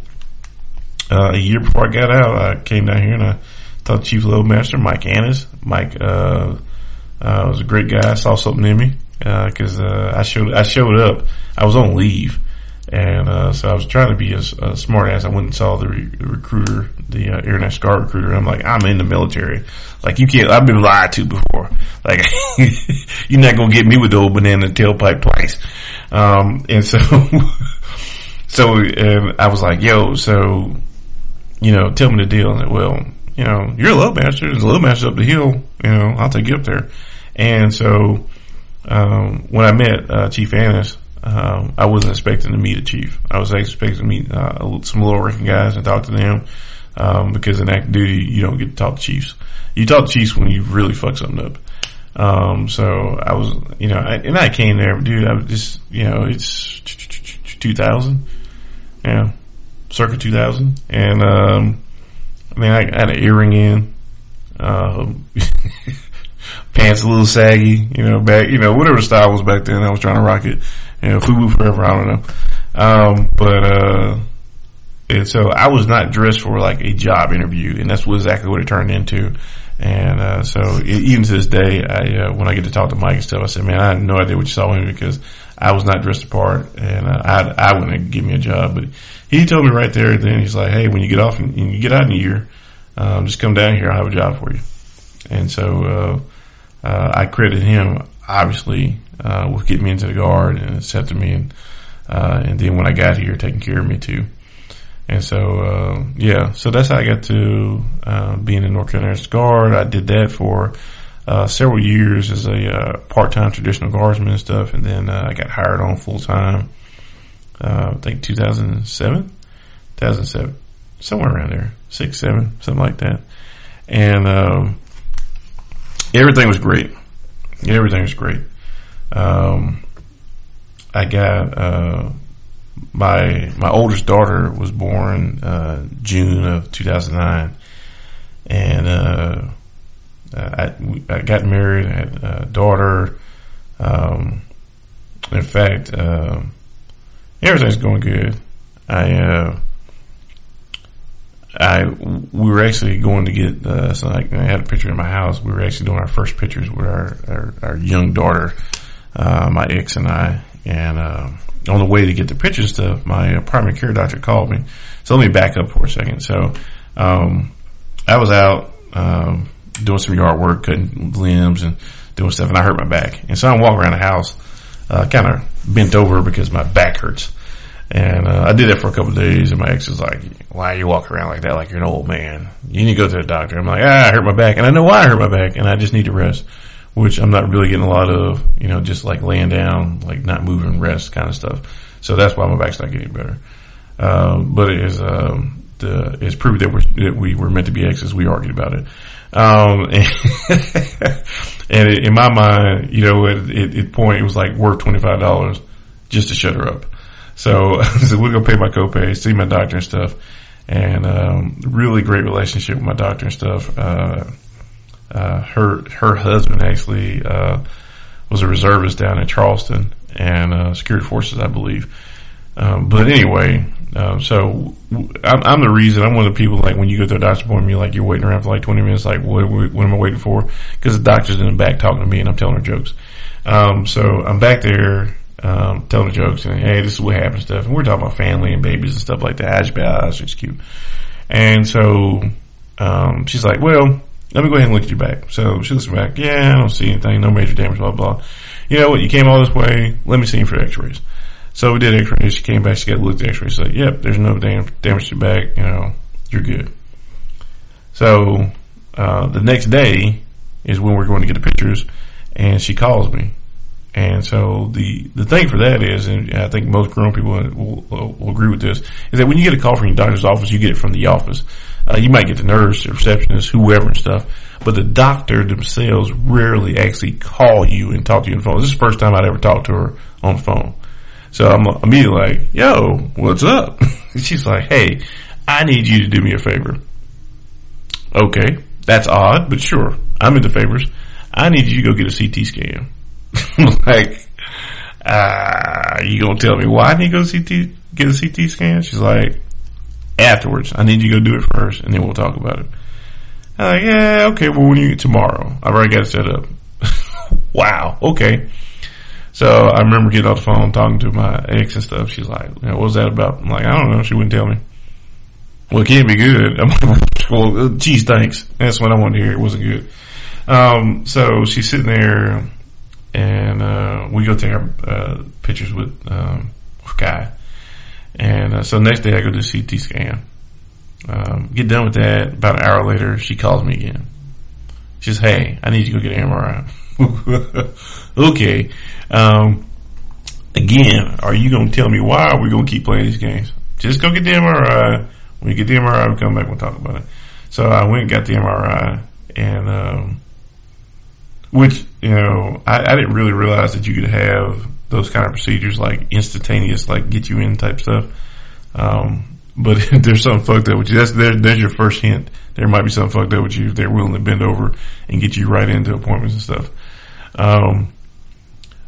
uh, a year before I got out, I came down here and I talked to Chief Loadmaster Mike Annis. Mike, uh, uh, was a great guy. Saw something in me, uh, cause, uh, I showed, I showed up. I was on leave. And, uh, so I was trying to be a smart ass. I went and saw the re- recruiter, the uh, Air National Guard recruiter. I'm like, I'm in the military. Like you can't, I've been lied to before. Like you're not going to get me with the old banana tailpipe twice. Um, and so, so, and I was like, yo, so, you know, tell me the deal. And well, you know, you're a loadmaster. There's a loadmaster up the hill. You know, I'll take you up there. And so, um, when I met, uh, Chief Annis, um, I wasn't expecting to meet a chief. I was expecting to meet uh, some lower ranking guys and talk to them um, because in active duty you don't get to talk to chiefs. You talk to chiefs when you really fuck something up. Um, so I was, you know, I, and I came there, dude. I was just, you know, it's 2000, yeah, circa 2000, and um, I mean, I, I had an earring in. Um, pants a little saggy, you know, back, you know, whatever style was back then, I was trying to rock it. You know, FUBU forever, I don't know. Um, but, uh, and so I was not dressed for like a job interview and that's what exactly what it turned into. And, uh, so even to this day, I, uh, when I get to talk to Mike and stuff, I said, man, I had no idea what you saw in me because I was not dressed apart and, uh, I, I wouldn't give me a job, but he told me right there then he's like, Hey, when you get off and you get out in a year, um, just come down here. I'll have a job for you. And so, uh, uh, I credit him obviously uh, with getting me into the guard and accepting me, and uh, and then when I got here, taking care of me too. And so, uh, yeah, so that's how I got to uh, being in North Carolina Guard. I did that for uh, several years as a uh, part-time traditional guardsman and stuff, and then I got hired on full time. I think 2007, 2007, somewhere around there, six, seven, something like that. And um, everything was great. Everything was great. Um, I got uh, my my oldest daughter was born uh, June of 2009, and uh, I, I, got married. Had a daughter. Um, in fact, uh, everything's going good. I uh, I we were actually going to get uh, so I, I, had a picture in my house. We were actually doing our first pictures with our our, our young daughter, uh, my ex and I, and uh, on the way to get the picture stuff, my primary care doctor called me. So let me back up for a second. So um, I was out um, doing some yard work, cutting limbs and doing stuff, and I hurt my back. And so I'm walking around the house, uh, kind of bent over because my back hurts. And uh, I did that for a couple of days, and my ex was like, "Why are you walking around like that? Like you're an old man? You need to go to the doctor." I'm like, "Ah, I hurt my back, and I know why I hurt my back, and I just need to rest." Which I'm not really getting a lot of, you know, just like laying down, like not moving, rest kind of stuff. So that's why my back's not getting better. Um, but it is um, the it's proof that, we're, that we were meant to be exes. We argued about it. Um, and, and in my mind, you know, at, at, at point it was like worth twenty five dollars just to shut her up. So, so we're gonna pay my copay, see my doctor and stuff, and um, really great relationship with my doctor and stuff. Uh, uh, her her husband actually uh, was a reservist down in Charleston and uh, security forces, I believe. Um, but anyway, um, so I'm, I'm, the reason. I'm one of the people like when you go to a doctor's appointment, you're like you're waiting around for like 20 minutes. Like what, what am I waiting for? Because the doctor's in the back talking to me and I'm telling her jokes. Um, so I'm back there, um, telling the jokes and hey, this is what happened stuff. And we're talking about family and babies and stuff like that. Ashbaz, it's cute. And so, um, she's like, well, let me go ahead and look at your back. So she looks back. Yeah, I don't see anything. No major damage, blah, blah. You know what? You came all this way. Let me see you for x-rays. So we did x-rays. She came back. She got looked at x-rays. She's like, yep, there's no damage, damage to your back. You know, you're good. So, uh, the next day is when we're going to get the pictures and she calls me. And so the, the thing for that is, and I think most grown people will, will, will agree with this, is that when you get a call from your doctor's office, you get it from the office. Uh, you might get the nurse, the receptionist, whoever and stuff, but the doctor themselves rarely actually call you and talk to you on the phone. This is the first time I'd ever talked to her on the phone. So I'm immediately like, yo, what's up? She's like, hey, I need you to do me a favor. Okay, that's odd, but sure, I'm into favors. I need you to go get a CT scan. like, uh, you gonna tell me why I need to go CT, get a CT scan? She's like, afterwards, I need you to go do it first and then we'll talk about it. I'm like, yeah, okay, well when you, tomorrow. I've already got it set up. wow, okay. So I remember getting off the phone talking to my ex and stuff. She's like, what was that about? I'm like, I don't know. She wouldn't tell me. Well, it can't be good. I'm like, well, geez, thanks. That's what I wanted to hear. It wasn't good. Um, so she's sitting there and, uh, we go take our, uh, pictures with, um, Guy. And, uh, so next day I go to CT scan. Um, get done with that. About an hour later, she calls me again. She says, hey, I need you to go get an MRI. okay. Um, again, are you going to tell me why we're going to keep playing these games? Just go get the MRI. When you get the MRI, we come back and we'll talk about it. So I went and got the MRI and, um, which, you know, I, I didn't really realize that you could have those kind of procedures like instantaneous, like get you in type stuff. Um, but there's something fucked up with you, that's there, there's your first hint. There might be something fucked up with you if they're willing to bend over and get you right into appointments and stuff. Um,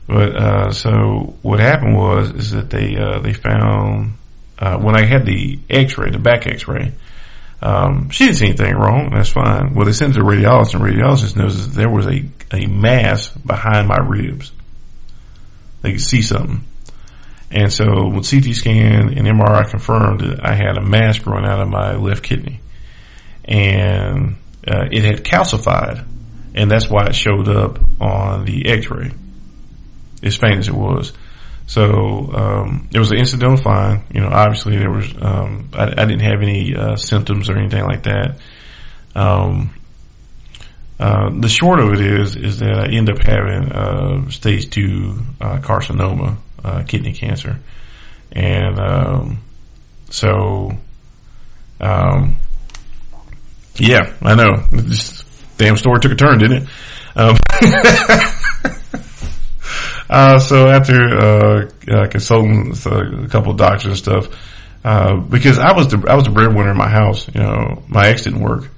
but, uh, so what happened was, is that they, uh, they found, uh, when I had the x-ray, the back x-ray, um, she didn't see anything wrong. That's fine. Well, they sent it to the radiologist and radiologist knows that there was a, a mass behind my ribs. They could see something. And so with CT scan and MRI confirmed that I had a mass growing out of my left kidney and uh, it had calcified and that's why it showed up on the x-ray as faint as it was. So, um, it was an incidental find. You know, obviously there was, um, I, I, didn't have any, uh, symptoms or anything like that. Um, uh, the short of it is, is that I end up having, uh, stage two, uh, carcinoma, uh, kidney cancer. And, um, so, um, yeah, I know. This damn story took a turn, didn't it? Um, uh, so after, consulting a couple of doctors and stuff, uh, because I was the, I was the breadwinner in my house, you know, my ex didn't work.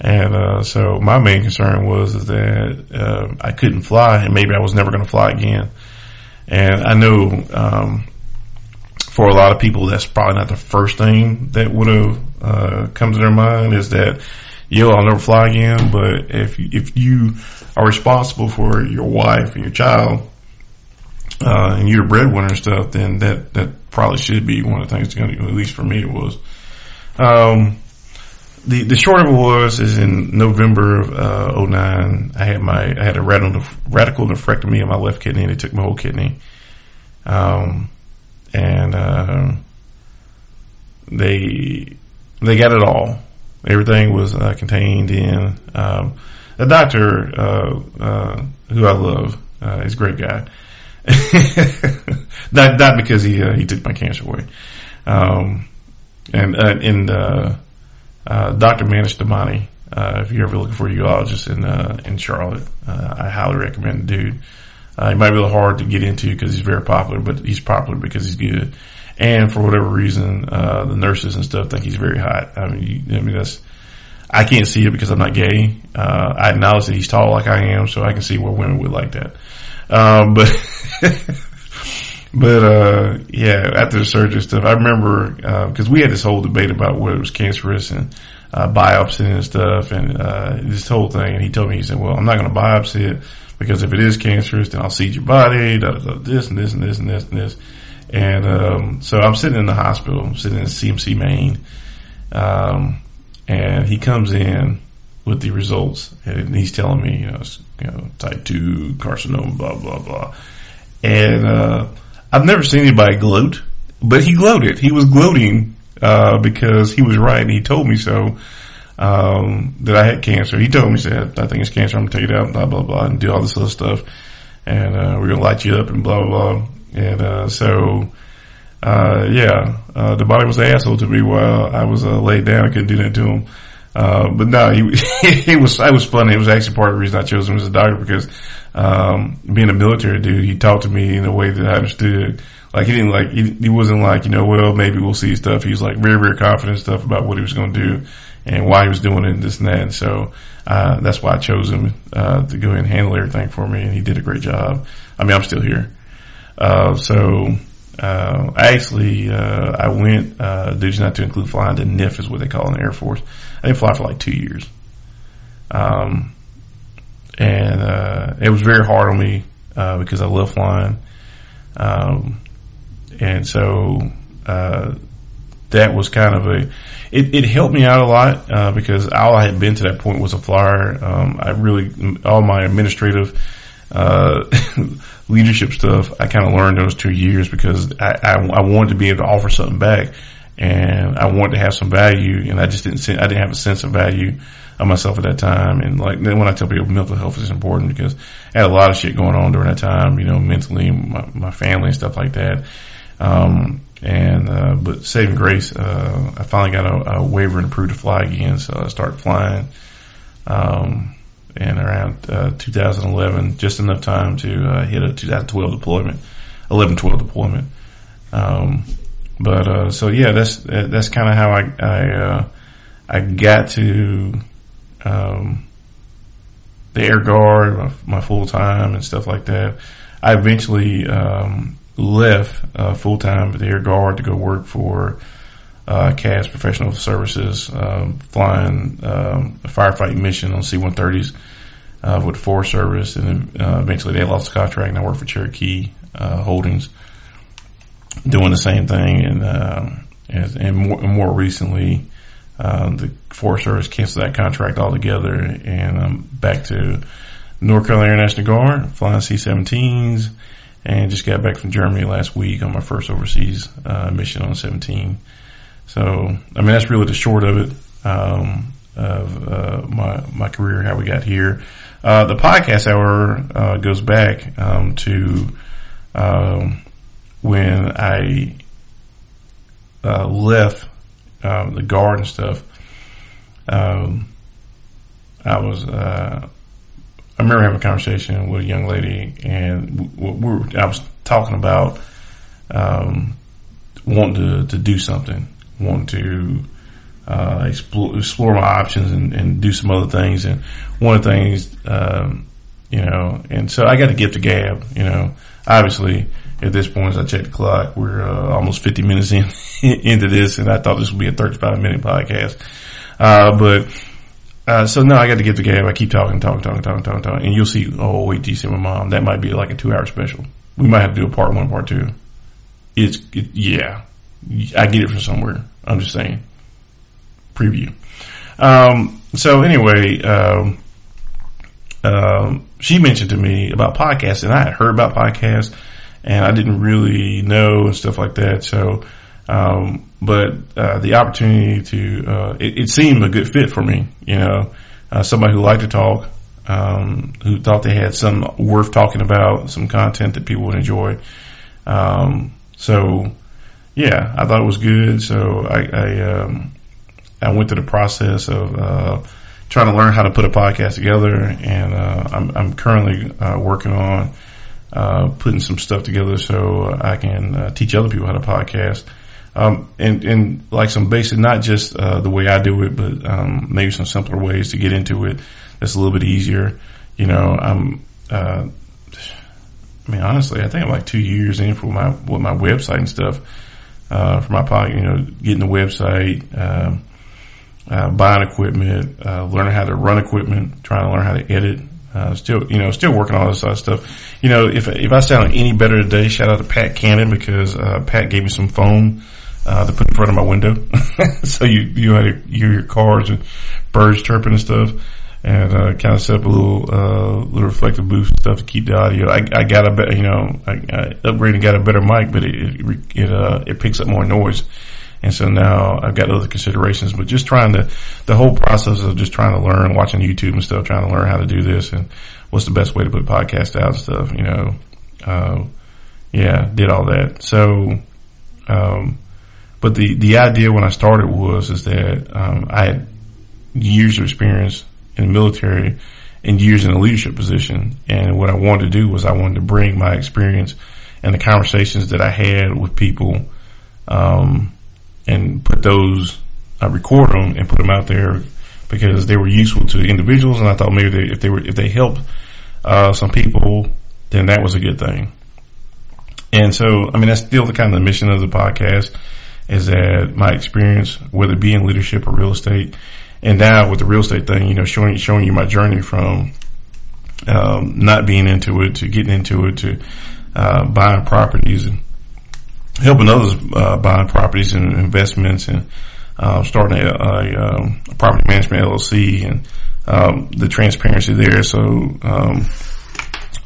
And, uh, so my main concern was that, uh, I couldn't fly and maybe I was never going to fly again. And I know, um, for a lot of people, that's probably not the first thing that would have, uh, come to their mind is that, yo, I'll never fly again. But if, if you are responsible for your wife and your child, uh, and you're a breadwinner and stuff, then that, that probably should be one of the things to, at least for me it was. Um, the, the short of it was, is in November of, uh, 09, I had my, I had a radical, radical nephrectomy in my left kidney and they took my whole kidney. Um, and, uh, they, they got it all. Everything was, uh, contained in, um, a doctor, uh, uh, who I love, uh, he's a great guy. not, not because he, uh, he took my cancer away. Um, and, uh, and, Dr. Manish Damani, uh, if you're ever looking for a urologist in, uh, in Charlotte, uh, I highly recommend the dude. Uh, he might be a little hard to get into because he's very popular, but he's popular because he's good. And for whatever reason, uh, the nurses and stuff think he's very hot. I mean, you, I mean, that's, I can't see it because I'm not gay. Uh, I acknowledge that he's tall like I am, so I can see where women would like that. Um, but, but, uh, yeah, after the surgery stuff, I remember, uh, cause we had this whole debate about whether it was cancerous and, uh, biopsy and stuff and, uh, this whole thing. And he told me, he said, well, I'm not going to biopsy it because if it is cancerous, then I'll seed your body, this and this and this and this and this. And, um, so I'm sitting in the hospital, I'm sitting in CMC Main. Um, and he comes in with the results and he's telling me, you know, you know, type two carcinoma, blah, blah, blah. And, uh, I've never seen anybody gloat, but he gloated. He was gloating, uh, because he was right and he told me so, um, that I had cancer. He told me, said, I think it's cancer. I'm to take it out, blah, blah, blah, and do all this other stuff. And, uh, we're to light you up and blah, blah, blah. And, uh, so, uh, yeah, uh, the body was an asshole to me while I was, uh, laid down. I couldn't do that to him. Uh, but no, he, he was, I was funny. It was actually part of the reason I chose him as a doctor because, um, being a military dude, he talked to me in a way that I understood. Like he didn't like, he, he wasn't like, you know, well, maybe we'll see stuff. He was like very, very confident stuff about what he was going to do and why he was doing it and this and that. And so, uh, that's why I chose him, uh, to go ahead and handle everything for me. And he did a great job. I mean, I'm still here. Uh, so, uh, actually, uh, I went, uh, duties not to include flying DNIF is what they call in the Air Force. I didn't fly for like two years. Um, and, uh, it was very hard on me, uh, because I love flying. Um, and so, uh, that was kind of a, it, it helped me out a lot, uh, because all I had been to that point was a flyer. Um, I really, all my administrative, uh, leadership stuff, I kind of learned those two years because I, I, I, wanted to be able to offer something back and I wanted to have some value and I just didn't, I didn't have a sense of value of myself at that time. And like, then when I tell people mental health is important because I had a lot of shit going on during that time, you know, mentally, my, my family and stuff like that. Um, and, uh, but saving grace, uh, I finally got a, a waiver and approved to fly again. So I started flying. Um, and around uh, 2011, just enough time to uh, hit a 2012 deployment, 11, 12 deployment. Um, but uh, so yeah, that's that's kind of how I I, uh, I got to um, the Air Guard, my, my full time and stuff like that. I eventually um, left uh, full time with the Air Guard to go work for. Uh, CAS Professional Services, um, flying um, a firefighting mission on C-130s uh, with Forest Service, and then uh, eventually they lost the contract, and I worked for Cherokee uh, Holdings, doing the same thing, and um, and, and, more, and more recently, um, the Forest Service canceled that contract altogether, and I'm back to North Carolina National Guard, flying C-17s, and just got back from Germany last week on my first overseas uh, mission on 17. So, I mean, that's really the short of it, um, of, uh, my, my career, how we got here. Uh, the podcast hour, uh, goes back, um, to, um, when I, uh, left, um, the guard and stuff. Um, I was, uh, I remember having a conversation with a young lady and we, we were, I was talking about, um, wanting to, to do something want to uh, explore, explore my options and, and, do some other things. And one of the things, um, you know, and so I got to give to Gab. You know, obviously at this point, as I check the clock, we're uh, almost 50 minutes in into this, and I thought this would be a 35 minute podcast. Uh, but uh, so no, I got to get the game. I keep talking, talking, talking, talking, talking, talking, and you'll see. Oh, wait, do you see my mom? That might be like a two hour special. We might have to do a part one, part two. It's it, yeah, I get it from somewhere. I'm just saying. Preview. Um, so anyway, um, um, she mentioned to me about podcasts and I had heard about podcasts and I didn't really know and stuff like that. So, um, but, uh, the opportunity to, uh, it, it, seemed a good fit for me, you know, uh, somebody who liked to talk, um, who thought they had some worth talking about, some content that people would enjoy. Um, so, yeah, I thought it was good. So I, I, um, I went through the process of, uh, trying to learn how to put a podcast together and, uh, I'm, I'm currently, uh, working on, uh, putting some stuff together so I can, uh, teach other people how to podcast. Um, and, and like some basic, not just, uh, the way I do it, but, um, maybe some simpler ways to get into it that's a little bit easier. You know, I'm, I mean, honestly, I think I'm like two years in for my, with my website and stuff uh, for my podcast, you know, getting the website, um, uh, buying equipment, uh, learning how to run equipment, trying to learn how to edit. Uh, still, you know, still working on all this other stuff. You know, if if I sound any better today, shout out to Pat Cannon because uh, Pat gave me some foam uh, to put in front of my window, so you you had hear your cars and birds chirping and stuff, and uh, kind of set up a little uh, little reflective booth stuff to keep the audio. I, I got a better, you know, I, I upgraded and got a better mic, but it it it, uh, it picks up more noise. And so now I've got other considerations, but just trying to, the whole process of just trying to learn, watching YouTube and stuff, trying to learn how to do this and what's the best way to put podcast out and stuff, you know, uh, yeah, did all that. So, um, but the, the idea when I started was, is that, um, I had years of experience in the military and years in a leadership position. And what I wanted to do was I wanted to bring my experience and the conversations that I had with people, um, and put those, I record them and put them out there because they were useful to individuals. And I thought maybe they, if they were, if they helped, uh, some people, then that was a good thing. And so, I mean, that's still the kind of the mission of the podcast is that my experience, whether it be in leadership or real estate, and now with the real estate thing, you know, showing, showing you my journey from, um, not being into it to getting into it to, uh, buying properties and, helping others uh, buying properties and investments and uh, starting a, a, um, a, property management LLC and um, the transparency there. So um,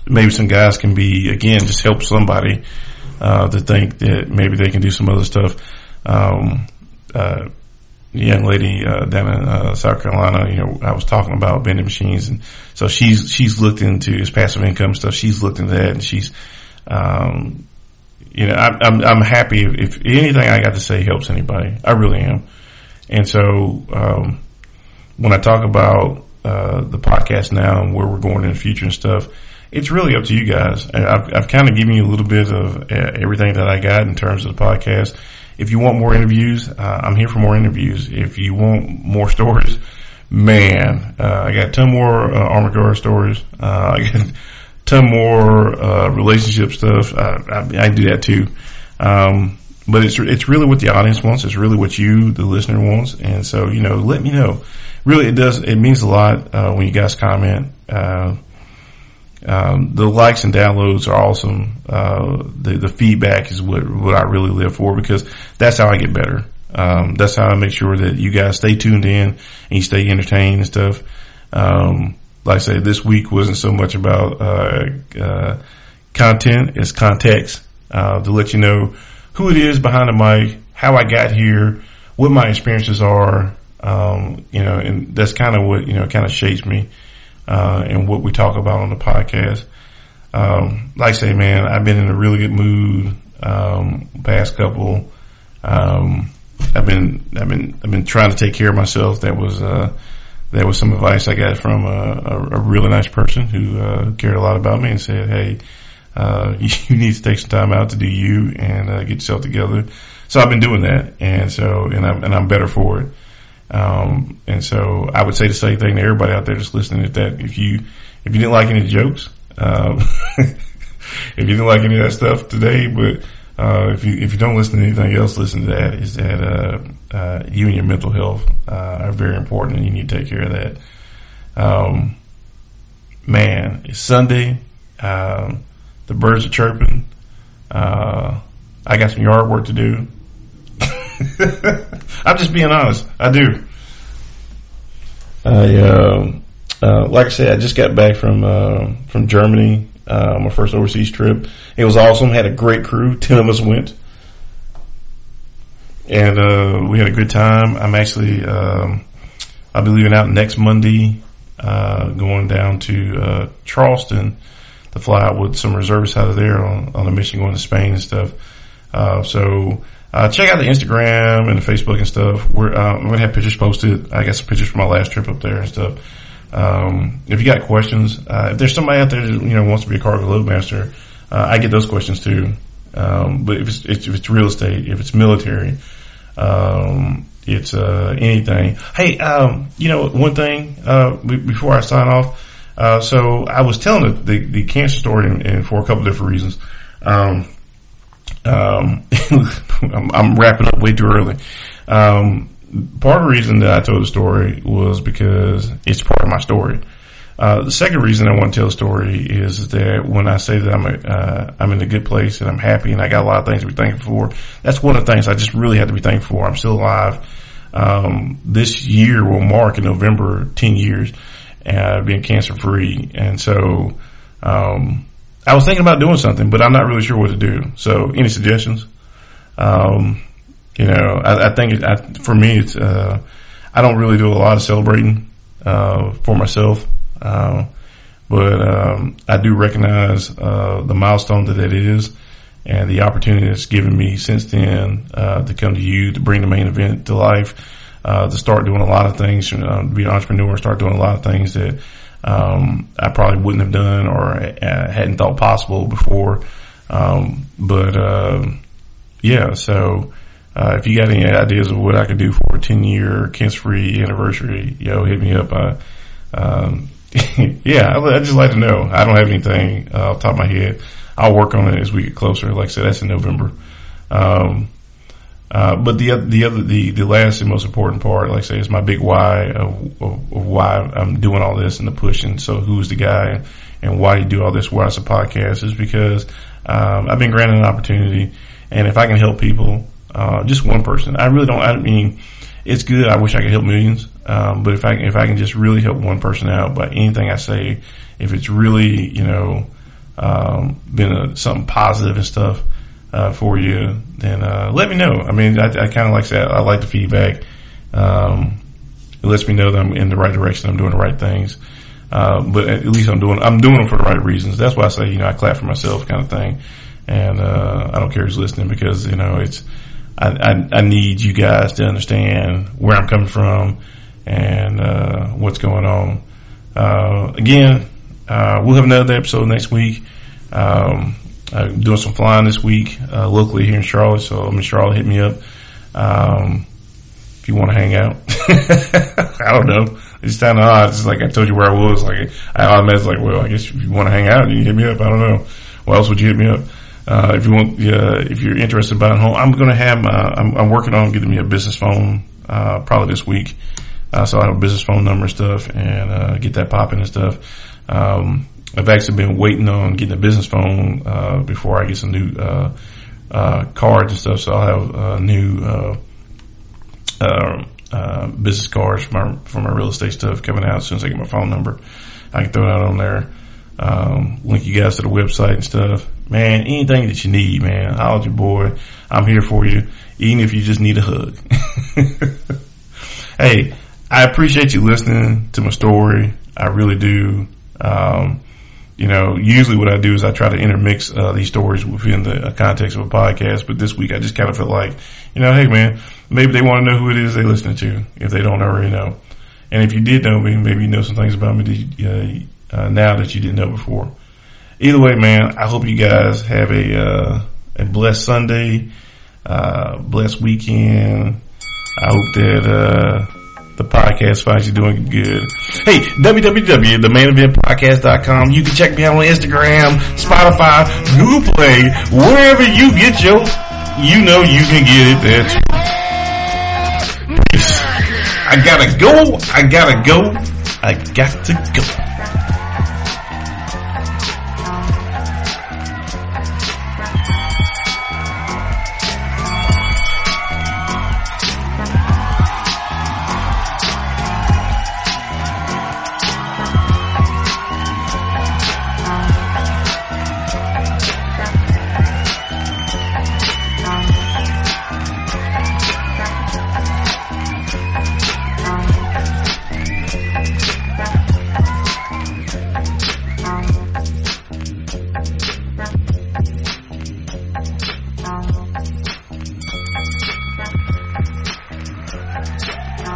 maybe some guys can be again just help somebody uh, to think that maybe they can do some other stuff. Um, uh, young lady uh, down in uh, South Carolina, you know, I was talking about vending machines, and so she's she's looked into his passive income stuff. She's looked into that, and she's um, you know, I, I'm, I'm happy if, if, anything I got to say helps anybody. I really am. And so, um, when I talk about, uh, the podcast now and where we're going in the future and stuff, it's really up to you guys. I've, I've kind of given you a little bit of everything that I got in terms of the podcast. If you want more interviews, uh, I'm here for more interviews. If you want more stories, man, uh, I got a ton more uh, guard stories. Uh, I got ton more uh, relationship stuff. I, I, I, do that too. Um, but it's it's really what the audience wants. It's really what you, the listener, wants. And so you know, let me know. Really, it does. It means a lot uh, when you guys comment. Uh, um, the likes and downloads are awesome. Uh, the the feedback is what what I really live for because that's how I get better. Um, that's how I make sure that you guys stay tuned in and you stay entertained and stuff. Um, like I say, this week wasn't so much about uh, uh, content as context uh, to let you know who it is behind the mic, how I got here, what my experiences are, um, you know, and that's kind of what you know kind of shapes me uh, and what we talk about on the podcast. Um, like I say, man, I've been in a really good mood um, past couple. Um, I've been I've been I've been trying to take care of myself. That was uh, that was some advice I got from a, a, a really nice person who uh, cared a lot about me and said, "Hey, uh, you, need to take some time out to do you and uh, get yourself together." So I've been doing that, and so and I'm and I'm better for it. Um, and so I would say the same thing to everybody out there just listening. That if you if you didn't like any jokes, um, if you didn't like any of that stuff today, but uh, if you if you don't listen to anything else, listen to that. Is that uh, uh, you and your mental health uh, are very important, and you need to take care of that. Um, man, it's Sunday. Um, the birds are chirping. Uh, I got some yard work to do. I'm just being honest. I do. I um, like I said, I just got back from from Germany uh, my first overseas trip. It was awesome. Had a great crew. Ten of us went, and uh, we had a good time. I'm actually um, I'll be leaving out next Monday, uh, going down to uh, Charleston to fly out with some reservists out of there on, on a mission going to Spain and stuff. Uh, so. Uh, check out the Instagram and the Facebook and stuff. We're, I'm going to have pictures posted. I got some pictures from my last trip up there and stuff. Um, if you got questions, uh, if there's somebody out there that, you know, wants to be a cargo loadmaster, uh, I get those questions too. Um, but if it's, if it's real estate, if it's military, um, it's, uh, anything. Hey, um, you know, one thing, uh, before I sign off, uh, so I was telling the, the, the cancer story and, and, for a couple different reasons. Um, um, I'm, I'm, wrapping up way too early. Um, part of the reason that I told the story was because it's part of my story. Uh, the second reason I want to tell the story is that when I say that I'm a, uh, I'm in a good place and I'm happy and I got a lot of things to be thankful for, that's one of the things I just really have to be thankful for. I'm still alive. Um, this year will mark in November 10 years, uh, being cancer free. And so, um, I was thinking about doing something, but I'm not really sure what to do. So any suggestions? Um, you know, I, I think it, I, for me, it's, uh, I don't really do a lot of celebrating, uh, for myself. Uh, but, um, I do recognize, uh, the milestone that it is and the opportunity that's given me since then, uh, to come to you to bring the main event to life, uh, to start doing a lot of things, uh, to be an entrepreneur, start doing a lot of things that, um, I probably wouldn't have done or uh, hadn't thought possible before. Um, but, uh, yeah, so, uh, if you got any ideas of what I could do for a 10 year cancer free anniversary, yo, hit me up. I, um, yeah, I, I just like to know. I don't have anything uh, off top of my head. I'll work on it as we get closer. Like I said, that's in November. Um, uh, but the the other the the last and most important part, like I say, is my big why of, of, of why I'm doing all this and the pushing. So who's the guy and why do you do all this? Why it's a podcast is because um, I've been granted an opportunity, and if I can help people, uh, just one person, I really don't. I mean, it's good. I wish I could help millions, um, but if I if I can just really help one person out by anything I say, if it's really you know um, been a, something positive and stuff uh, for you, then uh, let me know. I mean, I, I kind of like that. I like the feedback. Um, it lets me know that I'm in the right direction. I'm doing the right things. Uh, but at least I'm doing I'm doing them for the right reasons. That's why I say you know I clap for myself kind of thing, and uh, I don't care who's listening because you know it's I, I, I need you guys to understand where I'm coming from and uh, what's going on. Uh, again, uh, we'll have another episode next week. Um, I'm doing some flying this week uh, locally here in Charlotte, so I'm in Charlotte. Hit me up um, if you want to hang out. I don't know. It's kind of odd. It's like I told you where I was. Like I automatically like, well, I guess if you want to hang out, you can hit me up. I don't know. Why else would you hit me up? Uh, if you want, uh, if you're interested in buying a home, I'm going to have, my, I'm, I'm, working on getting me a business phone, uh, probably this week. Uh, so I have a business phone number and stuff and, uh, get that popping and stuff. Um, I've actually been waiting on getting a business phone, uh, before I get some new, cards and stuff. So I'll have, new, business cards for my, for my real estate stuff coming out as soon as I get my phone number. I can throw out on there. Um, link you guys to the website and stuff. Man, anything that you need, man, I'll your boy. I'm here for you, even if you just need a hug. hey, I appreciate you listening to my story. I really do. Um, you know, usually what I do is I try to intermix uh, these stories within the uh, context of a podcast. But this week, I just kind of felt like, you know, hey man, maybe they want to know who it is they're listening to if they don't already know. And if you did know me, maybe you know some things about me uh, uh, now that you didn't know before. Either way, man, I hope you guys have a uh, a blessed Sunday, uh, blessed weekend. I hope that uh, the podcast finds you doing good. Hey, www.themaineventpodcast.com. You can check me out on Instagram, Spotify, Google Play, wherever you get your, you know you can get it there too. I gotta go. I gotta go. I got to go.